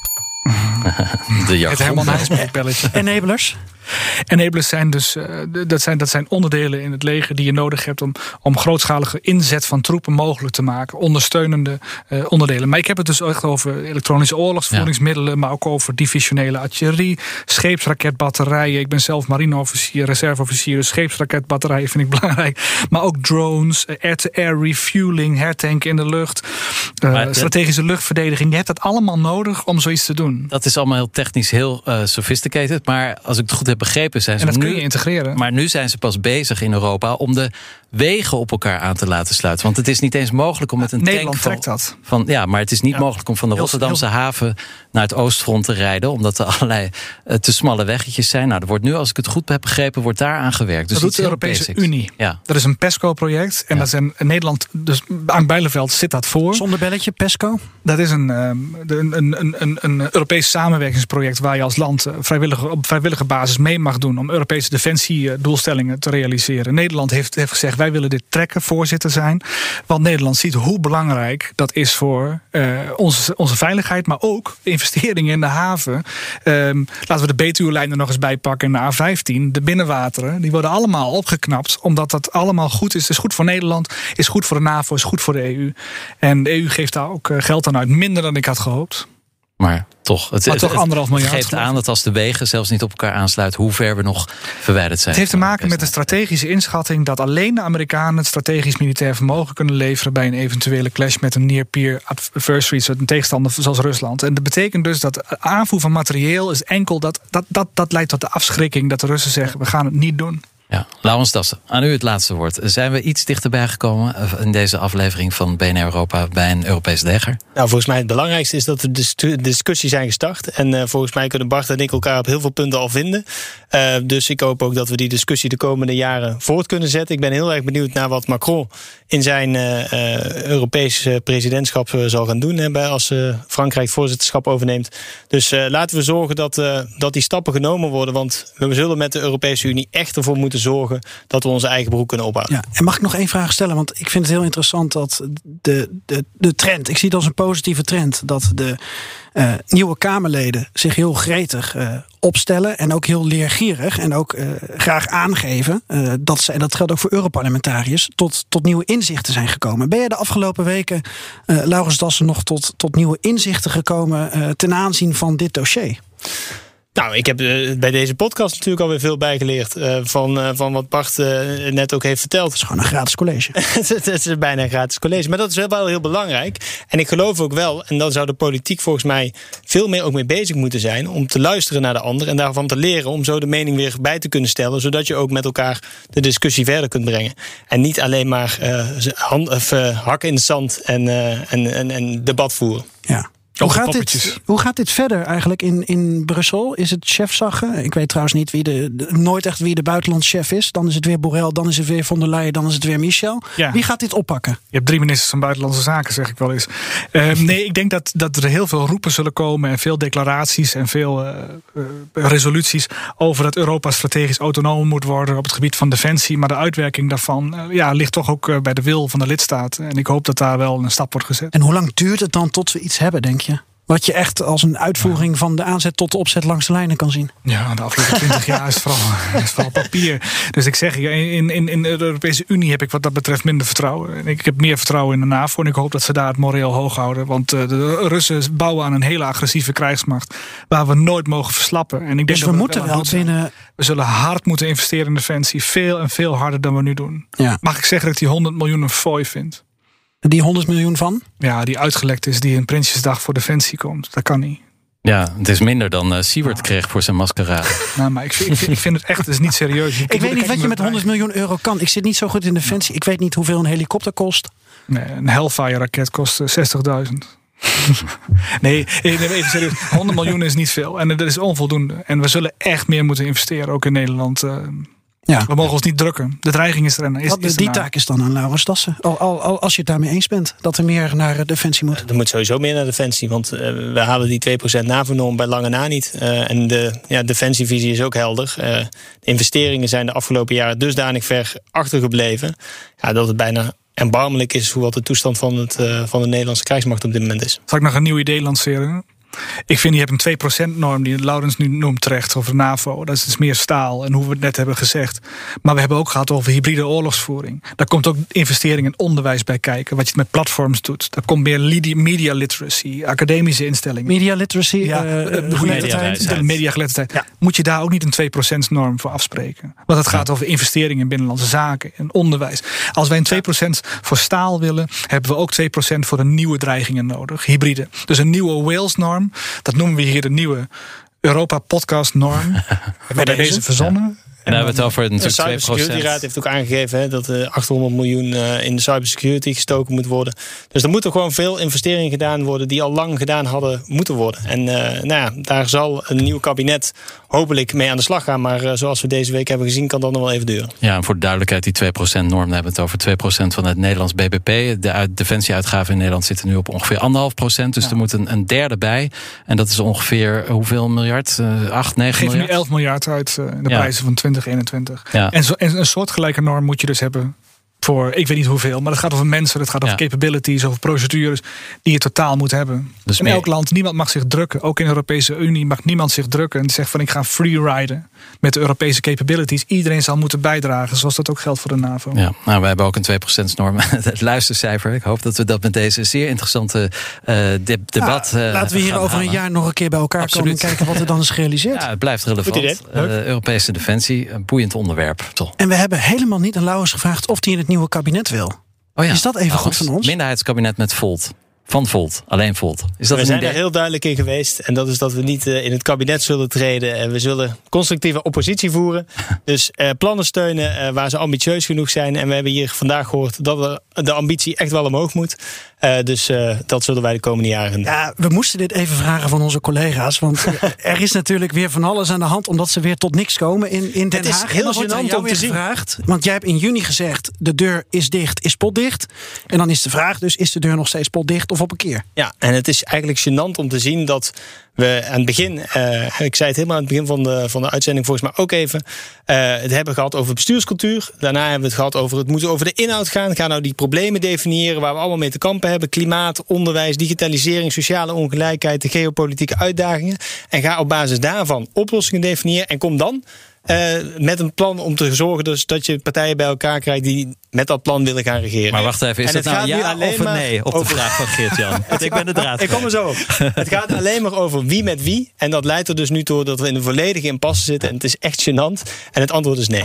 [SPEAKER 2] de
[SPEAKER 7] het. Herman Wijsbeek-belletje.
[SPEAKER 1] Enablers?
[SPEAKER 7] Enablers zijn dus eh, dat zijn, dat zijn onderdelen in het leger die je nodig hebt om, om grootschalige inzet van troepen mogelijk te maken. Ondersteunende eh, onderdelen. Maar ik heb het dus echt over elektronische oorlogsvoeringsmiddelen, maar ook over divisionele artillerie, scheepsraketbatterijen. Ik ben zelf marineofficier, reserveofficier, dus scheepsraketbatterijen vind ik belangrijk. Maar ook drones, eh, air-to-air refueling, hertanken in de lucht, eh, strategische luchtverdediging. Je hebt dat allemaal nodig om zoiets te doen.
[SPEAKER 2] Dat is allemaal heel technisch, heel eh, sophisticated. Maar als ik het goed heb begrepen, zijn ze
[SPEAKER 7] En dat
[SPEAKER 2] nu,
[SPEAKER 7] kun je integreren.
[SPEAKER 2] Maar nu zijn ze pas bezig in Europa om de wegen op elkaar aan te laten sluiten. Want het is niet eens mogelijk om met een
[SPEAKER 7] Nederland
[SPEAKER 2] tank van,
[SPEAKER 7] trekt dat.
[SPEAKER 2] Van, ja, maar het is niet mogelijk om van de
[SPEAKER 7] Heel-
[SPEAKER 2] Rotterdamse haven naar het oostfront te rijden. Omdat er allerlei eh, te smalle weggetjes zijn. Nou, er wordt nu, als ik het goed heb begrepen, wordt daar aan gewerkt. Dus
[SPEAKER 7] dat doet de Europese
[SPEAKER 2] basics.
[SPEAKER 7] Unie.
[SPEAKER 2] Ja.
[SPEAKER 7] Dat is een PESCO-project. En dat zijn in Nederland, dus aan Bijleveld zit dat voor.
[SPEAKER 1] Zonder belletje, PESCO?
[SPEAKER 7] Dat is een, ehm, een, een, een, een Europees samenwerkingsproject waar je als land eh, vrijwillige, op vrijwillige basis mee mag doen om Europese defensiedoelstellingen te realiseren. Nederland heeft, heeft gezegd wij willen dit trekken, voorzitter zijn. Want Nederland ziet hoe belangrijk dat is voor eh, onze, onze veiligheid, maar ook investeringen in de haven. Ehm, laten we de Betuwe-lijn er nog eens bij pakken en de A15. De binnenwateren, die worden allemaal opgeknapt omdat dat allemaal goed is. Het is goed voor Nederland, is goed voor de NAVO, is goed voor de EU. En de EU geeft daar ook eh, geld aan uit, minder dan ik had gehoopt.
[SPEAKER 2] Maar toch, het,
[SPEAKER 7] Maar
[SPEAKER 2] het-
[SPEAKER 7] toch
[SPEAKER 2] het
[SPEAKER 7] anderhalf miljard,
[SPEAKER 2] geeft aan dat als de wegen zelfs niet op elkaar aansluiten, hoe ver we nog verwijderd zijn.
[SPEAKER 7] Het heeft te maken met de strategische inschatting dat alleen de Amerikanen het strategisch militair vermogen kunnen leveren bij een eventuele clash met een near-peer adversary, een tegenstander zoals Rusland. En dat betekent dus dat aanvoer van materieel is enkel dat, dat, dat, dat leidt tot de afschrikking dat de Russen zeggen we gaan het niet doen.
[SPEAKER 2] Ja, Laurens Dassen, aan u het laatste woord. Zijn we iets dichterbij gekomen eh, in deze aflevering van BNR Europa bij een Europees leger?
[SPEAKER 8] Nou, volgens mij het belangrijkste is dat de dis- discussie zijn gestart. En eh, volgens mij kunnen Bart en ik elkaar op heel veel punten al vinden. Eh, dus ik hoop ook dat we die discussie de komende jaren voort kunnen zetten. Ik ben heel erg benieuwd naar wat Macron in zijn eh eh, Europese presidentschap eh, zal gaan doen. Hè, als Frankrijk voorzitterschap overneemt. Dus laten we zorgen dat, dat die stappen genomen worden. Want we zullen met de Europese Unie echt ervoor moeten zorgen dat we onze eigen broek kunnen ophouden.
[SPEAKER 1] Ja, en mag ik nog één vraag stellen? Want ik vind het heel interessant dat de, de, de trend, ik zie het als een positieve trend, dat de eh, nieuwe Kamerleden zich heel gretig eh, opstellen en ook heel leergierig en ook eh, graag aangeven dat ze, en dat geldt ook voor Europarlementariërs, tot, tot nieuwe inzichten zijn gekomen. Ben jij de afgelopen weken, Laurens Dassen, nog tot, tot nieuwe inzichten gekomen ten aanzien van dit dossier?
[SPEAKER 8] Nou, ik heb eh, bij deze podcast natuurlijk alweer veel bijgeleerd eh, van, eh, van wat Bart net ook heeft verteld. Het is
[SPEAKER 1] gewoon een gratis college.
[SPEAKER 8] het is bijna een gratis college, maar dat is wel heel belangrijk. En ik geloof ook wel, en dan zou de politiek volgens mij veel meer ook mee bezig moeten zijn, om te luisteren naar de ander en daarvan te leren, om zo de mening weer bij te kunnen stellen, zodat je ook met elkaar de discussie verder kunt brengen. En niet alleen maar hand, of, hakken in het zand en, en, en, en debat voeren.
[SPEAKER 1] Ja. Hoe gaat, dit, hoe gaat dit verder eigenlijk in, in Brussel? Is het chefzaggen? Ik weet trouwens niet wie de, de- nooit echt wie de buitenlandchef is. Dan is het weer Borrell, dan is het weer von der Leyen, dan is het weer Michel.
[SPEAKER 7] Ja.
[SPEAKER 1] Wie gaat dit oppakken?
[SPEAKER 7] Je hebt drie ministers van Buitenlandse Zaken, zeg ik wel eens. Eh, nee, ik denk dat, dat er heel veel roepen zullen komen en veel declaraties en veel eh, eh, resoluties over dat Europa strategisch autonoom moet worden op het gebied van defensie. Maar de uitwerking daarvan eh, ja, ligt toch ook bij de wil van de lidstaten. En ik hoop dat daar wel een stap wordt gezet.
[SPEAKER 1] En hoe lang duurt het dan tot we iets hebben, denk je? Wat je echt als een uitvoering van de aanzet tot de opzet langs de lijnen kan zien.
[SPEAKER 7] Ja, de afgelopen twintig jaar is vooral, is vooral papier. Dus ik zeg, je, in, in, in de Europese Unie heb ik wat dat betreft minder vertrouwen. En Ik heb meer vertrouwen in de NAVO en ik hoop dat ze daar het moreel hoog houden. Want eh, de Russen bouwen aan een hele agressieve krijgsmacht waar we nooit mogen verslappen. En ik denk
[SPEAKER 1] Dus
[SPEAKER 7] dat
[SPEAKER 1] we moeten wel binnen.
[SPEAKER 7] We zullen hard moeten investeren in defensie. Veel en veel harder dan we nu doen.
[SPEAKER 1] Ja.
[SPEAKER 7] Mag ik zeggen dat ik die 100 miljoen een fooi vind?
[SPEAKER 1] Die 100 miljoen van?
[SPEAKER 7] Ja, die uitgelekt is, die een Prinsjesdag voor defensie komt. Dat kan niet.
[SPEAKER 2] Ja, het is minder dan uh, Siewert kreeg voor zijn maskerade.
[SPEAKER 7] Nou, maar ik vind, ik vind, ik vind het echt het is niet serieus. Je-
[SPEAKER 1] Ik weet niet wat je met
[SPEAKER 7] kijk,
[SPEAKER 1] 100 miljoen euro kan. Ik zit niet zo goed in defensie. Ik weet niet hoeveel een helikopter kost.
[SPEAKER 7] Nee, een Hellfire-raket kost eh, 60.000. nee, nee, even serieus. 100 miljoen is niet veel. En dat is onvoldoende. En we zullen echt meer moeten investeren, ook in Nederland. eh.
[SPEAKER 1] Ja.
[SPEAKER 7] We mogen ons niet drukken. De dreiging is er. En is,
[SPEAKER 1] Wat,
[SPEAKER 7] is
[SPEAKER 1] die taak is dan aan Laurens Dassen. Al, al, al- als je het daarmee eens bent. Dat er meer naar eh, defensie moet.
[SPEAKER 8] Er moet sowieso meer naar defensie, want eh, we halen die 2% NAVO-norm bij lange na niet. Eh, en de ja, defensievisie is ook helder. Eh, de investeringen zijn de afgelopen jaren dusdanig ver achtergebleven... Ja, dat het bijna erbarmelijk is hoe wat de toestand van, het, eh, van de Nederlandse krijgsmacht op dit moment is.
[SPEAKER 7] Zal ik nog een nieuw idee lanceren? Ik vind, je hebt een 2%-norm die Laurens nu noemt terecht over NAVO. Dat is dus meer staal en hoe we het net hebben gezegd. Maar we hebben ook gehad over hybride oorlogsvoering. Daar komt ook investering in onderwijs bij kijken. Wat je met platforms doet. Daar komt meer media literacy, academische instellingen.
[SPEAKER 1] Media literacy,
[SPEAKER 7] Ja,
[SPEAKER 1] eh,
[SPEAKER 7] eh,
[SPEAKER 1] geletterdheid.
[SPEAKER 7] Moet je daar ook niet een 2%-norm voor afspreken? Want het gaat over investeringen in binnenlandse zaken en onderwijs. Als wij een 2% voor staal willen, hebben we ook 2% voor de nieuwe dreigingen nodig. Hybride. Dus een nieuwe Wales-norm. Dat noemen we hier de nieuwe Europa-podcast-norm. Hebben wij deze verzonnen?
[SPEAKER 2] En dan hebben we het over
[SPEAKER 8] De
[SPEAKER 2] natuurlijk 2%.
[SPEAKER 8] Cybersecurity Raad heeft ook aangegeven hè, dat er 800 miljoen eh, in de cybersecurity gestoken moet worden. Dus er moeten gewoon veel investeringen gedaan worden die al lang gedaan hadden moeten worden. En eh, nou ja, daar zal een nieuw kabinet hopelijk mee aan de slag gaan. Maar eh, zoals we deze week hebben gezien, kan dat nog wel even duren.
[SPEAKER 2] Ja, en voor de duidelijkheid, die 2% norm, dan hebben we het over 2% van het Nederlands BBP. De uit- defensieuitgaven in Nederland zitten nu op ongeveer 1,5%. Dus er moet een, een derde bij. En dat is ongeveer eh, hoeveel miljard? Eh 8, 9
[SPEAKER 7] Geef nu
[SPEAKER 2] miljard?
[SPEAKER 7] 11 miljard uit eh, in de
[SPEAKER 2] Ja.
[SPEAKER 7] prijzen van 2021.
[SPEAKER 2] Ja.
[SPEAKER 7] En, zo, en een soortgelijke norm moet je dus hebben voor, ik weet niet hoeveel, maar het gaat over mensen, het gaat over
[SPEAKER 2] Ja.
[SPEAKER 7] capabilities, over procedures die je totaal moet hebben.
[SPEAKER 2] Dus
[SPEAKER 7] in
[SPEAKER 2] meer-
[SPEAKER 7] elk land, niemand mag zich drukken. Ook in de Europese Unie mag niemand zich drukken en zeggen van ik ga freeriden met de Europese capabilities. Iedereen zal moeten bijdragen, zoals dat ook geldt voor de NAVO.
[SPEAKER 2] Ja, nou, we hebben ook een 2% norm. Het luistercijfer. Ik hoop dat we dat met deze zeer interessante eh, de- debat.
[SPEAKER 1] Ja,
[SPEAKER 2] eh,
[SPEAKER 1] laten we hier over een jaar nog een keer bij elkaar
[SPEAKER 2] Absoluut.
[SPEAKER 1] komen en kijken wat er dan is gerealiseerd.
[SPEAKER 2] Ja, het blijft relevant. Eh, Europese defensie, een boeiend onderwerp. Toch?
[SPEAKER 1] En we hebben helemaal niet aan Lauwers gevraagd of hij in het nieuwe kabinet wil.
[SPEAKER 2] Oh ja,
[SPEAKER 1] Is dat even
[SPEAKER 2] trouwens,
[SPEAKER 1] goed van ons?
[SPEAKER 2] Minderheidskabinet met Volt. Van Volt, alleen Volt. Is dat
[SPEAKER 8] we zijn
[SPEAKER 2] idee?
[SPEAKER 8] er heel duidelijk in geweest. En dat is dat we niet eh, in het kabinet zullen treden. En we zullen constructieve oppositie voeren. Dus eh, plannen steunen eh, waar ze ambitieus genoeg zijn. En we hebben hier vandaag gehoord dat er de ambitie echt wel omhoog moet. Eh, dus eh, dat zullen wij de komende jaren doen.
[SPEAKER 1] Ja, we moesten dit even vragen van onze collega's. Want er is natuurlijk weer van alles aan de hand. Omdat ze weer tot niks komen in, in Den
[SPEAKER 8] Het is
[SPEAKER 1] Haag.
[SPEAKER 8] heel gênant om te zien.
[SPEAKER 1] gevraagd. Want jij hebt in juni gezegd: de deur is dicht, is potdicht. En dan is de vraag dus: is de deur nog steeds potdicht of op een keer?
[SPEAKER 8] Ja, en het is eigenlijk gênant om te zien dat we aan het begin, eh, ik zei het helemaal aan het begin van de, van de uitzending volgens mij ook even, eh, het hebben gehad over bestuurscultuur. Daarna hebben we het gehad over het moet over de inhoud gaan. Ga nou die problemen definiëren waar we allemaal mee te kampen hebben. Klimaat, onderwijs, digitalisering, sociale ongelijkheid, de geopolitieke uitdagingen. En ga op basis daarvan oplossingen definiëren en kom dan eh, met een plan om te zorgen dus dat je partijen bij elkaar krijgt die met dat plan willen gaan regeren.
[SPEAKER 2] Maar wacht even, is
[SPEAKER 8] En
[SPEAKER 2] dat
[SPEAKER 8] het
[SPEAKER 2] nou ja
[SPEAKER 8] alleen
[SPEAKER 2] of een nee op de vraag van Geert-Jan? Want ik ben de draad
[SPEAKER 8] ik kom er zo op. Het gaat alleen maar over wie met wie. En dat leidt er dus nu toe dat we in een volledige impasse zitten. En het is echt gênant. En het antwoord is nee.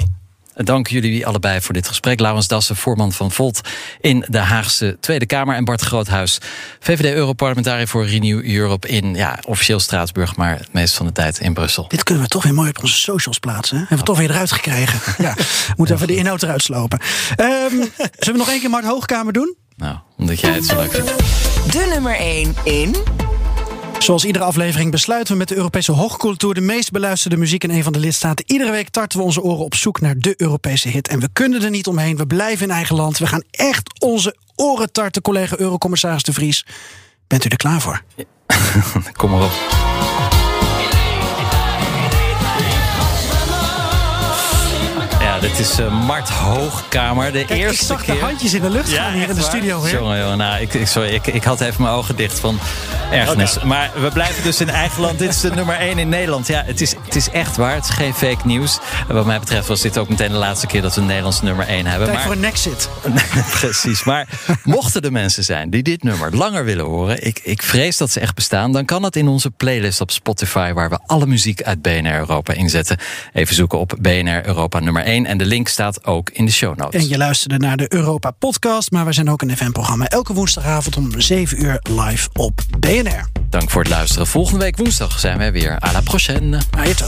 [SPEAKER 2] Dank jullie allebei voor dit gesprek. Laurens Dassen, voorman van Volt in de Haagse Tweede Kamer. En Bart Groothuis, VVD-Europarlementariër voor Renew Europe in ja, officieel Straatsburg, maar het meest van de tijd in Brussel.
[SPEAKER 1] Dit kunnen we toch weer mooi op onze socials plaatsen. Hè? Hebben we toch weer eruit gekregen. Ja, moeten even de inhoud eruit slopen. Ehm, zullen we nog één keer Mart Hoogkamer doen?
[SPEAKER 2] Nou, omdat jij het zo leuk vindt.
[SPEAKER 5] De nummer 1 in.
[SPEAKER 1] Zoals iedere aflevering besluiten we met de Europese hoogcultuur de meest beluisterde muziek in een van de lidstaten. Iedere week tarten we onze oren op zoek naar de Europese hit. En we kunnen er niet omheen. We blijven in eigen land. We gaan echt onze oren tarten, collega Eurocommissaris De Vries. Bent u er klaar voor?
[SPEAKER 2] Kom maar op. dit is eh, Mart Hoogkamer. De
[SPEAKER 1] Kijk,
[SPEAKER 2] eerste
[SPEAKER 1] ik zag
[SPEAKER 2] keer.
[SPEAKER 1] de handjes in de lucht gaan hier in de studio. Hè?
[SPEAKER 2] Jongen, jongen, nou, ik, ik, sorry, ik, ik had even mijn ogen dicht van ergernis. Maar we blijven dus in eigen land. Dit is de nummer 1 in Nederland. Ja, het is, het is echt waar. Het is geen fake nieuws. En wat mij betreft was dit ook meteen de laatste keer dat we een Nederlands nummer 1 hebben.
[SPEAKER 1] Tijd
[SPEAKER 2] Maar-
[SPEAKER 1] voor een exit.
[SPEAKER 2] Precies. Maar mochten er mensen zijn die dit nummer langer willen horen, ik, ik vrees dat ze echt bestaan, dan kan het in onze playlist op Spotify, waar we alle muziek uit BNR Europa inzetten. Even zoeken op BNR Europa nummer 1. En de de link staat ook in de show notes.
[SPEAKER 1] En je luisterde naar de Europa Podcast, maar we zijn ook een FM-programma elke woensdagavond om 7 uur live op BNR.
[SPEAKER 2] Dank voor het luisteren. Volgende week woensdag zijn wij weer. À la prochaine.
[SPEAKER 1] Ajeto.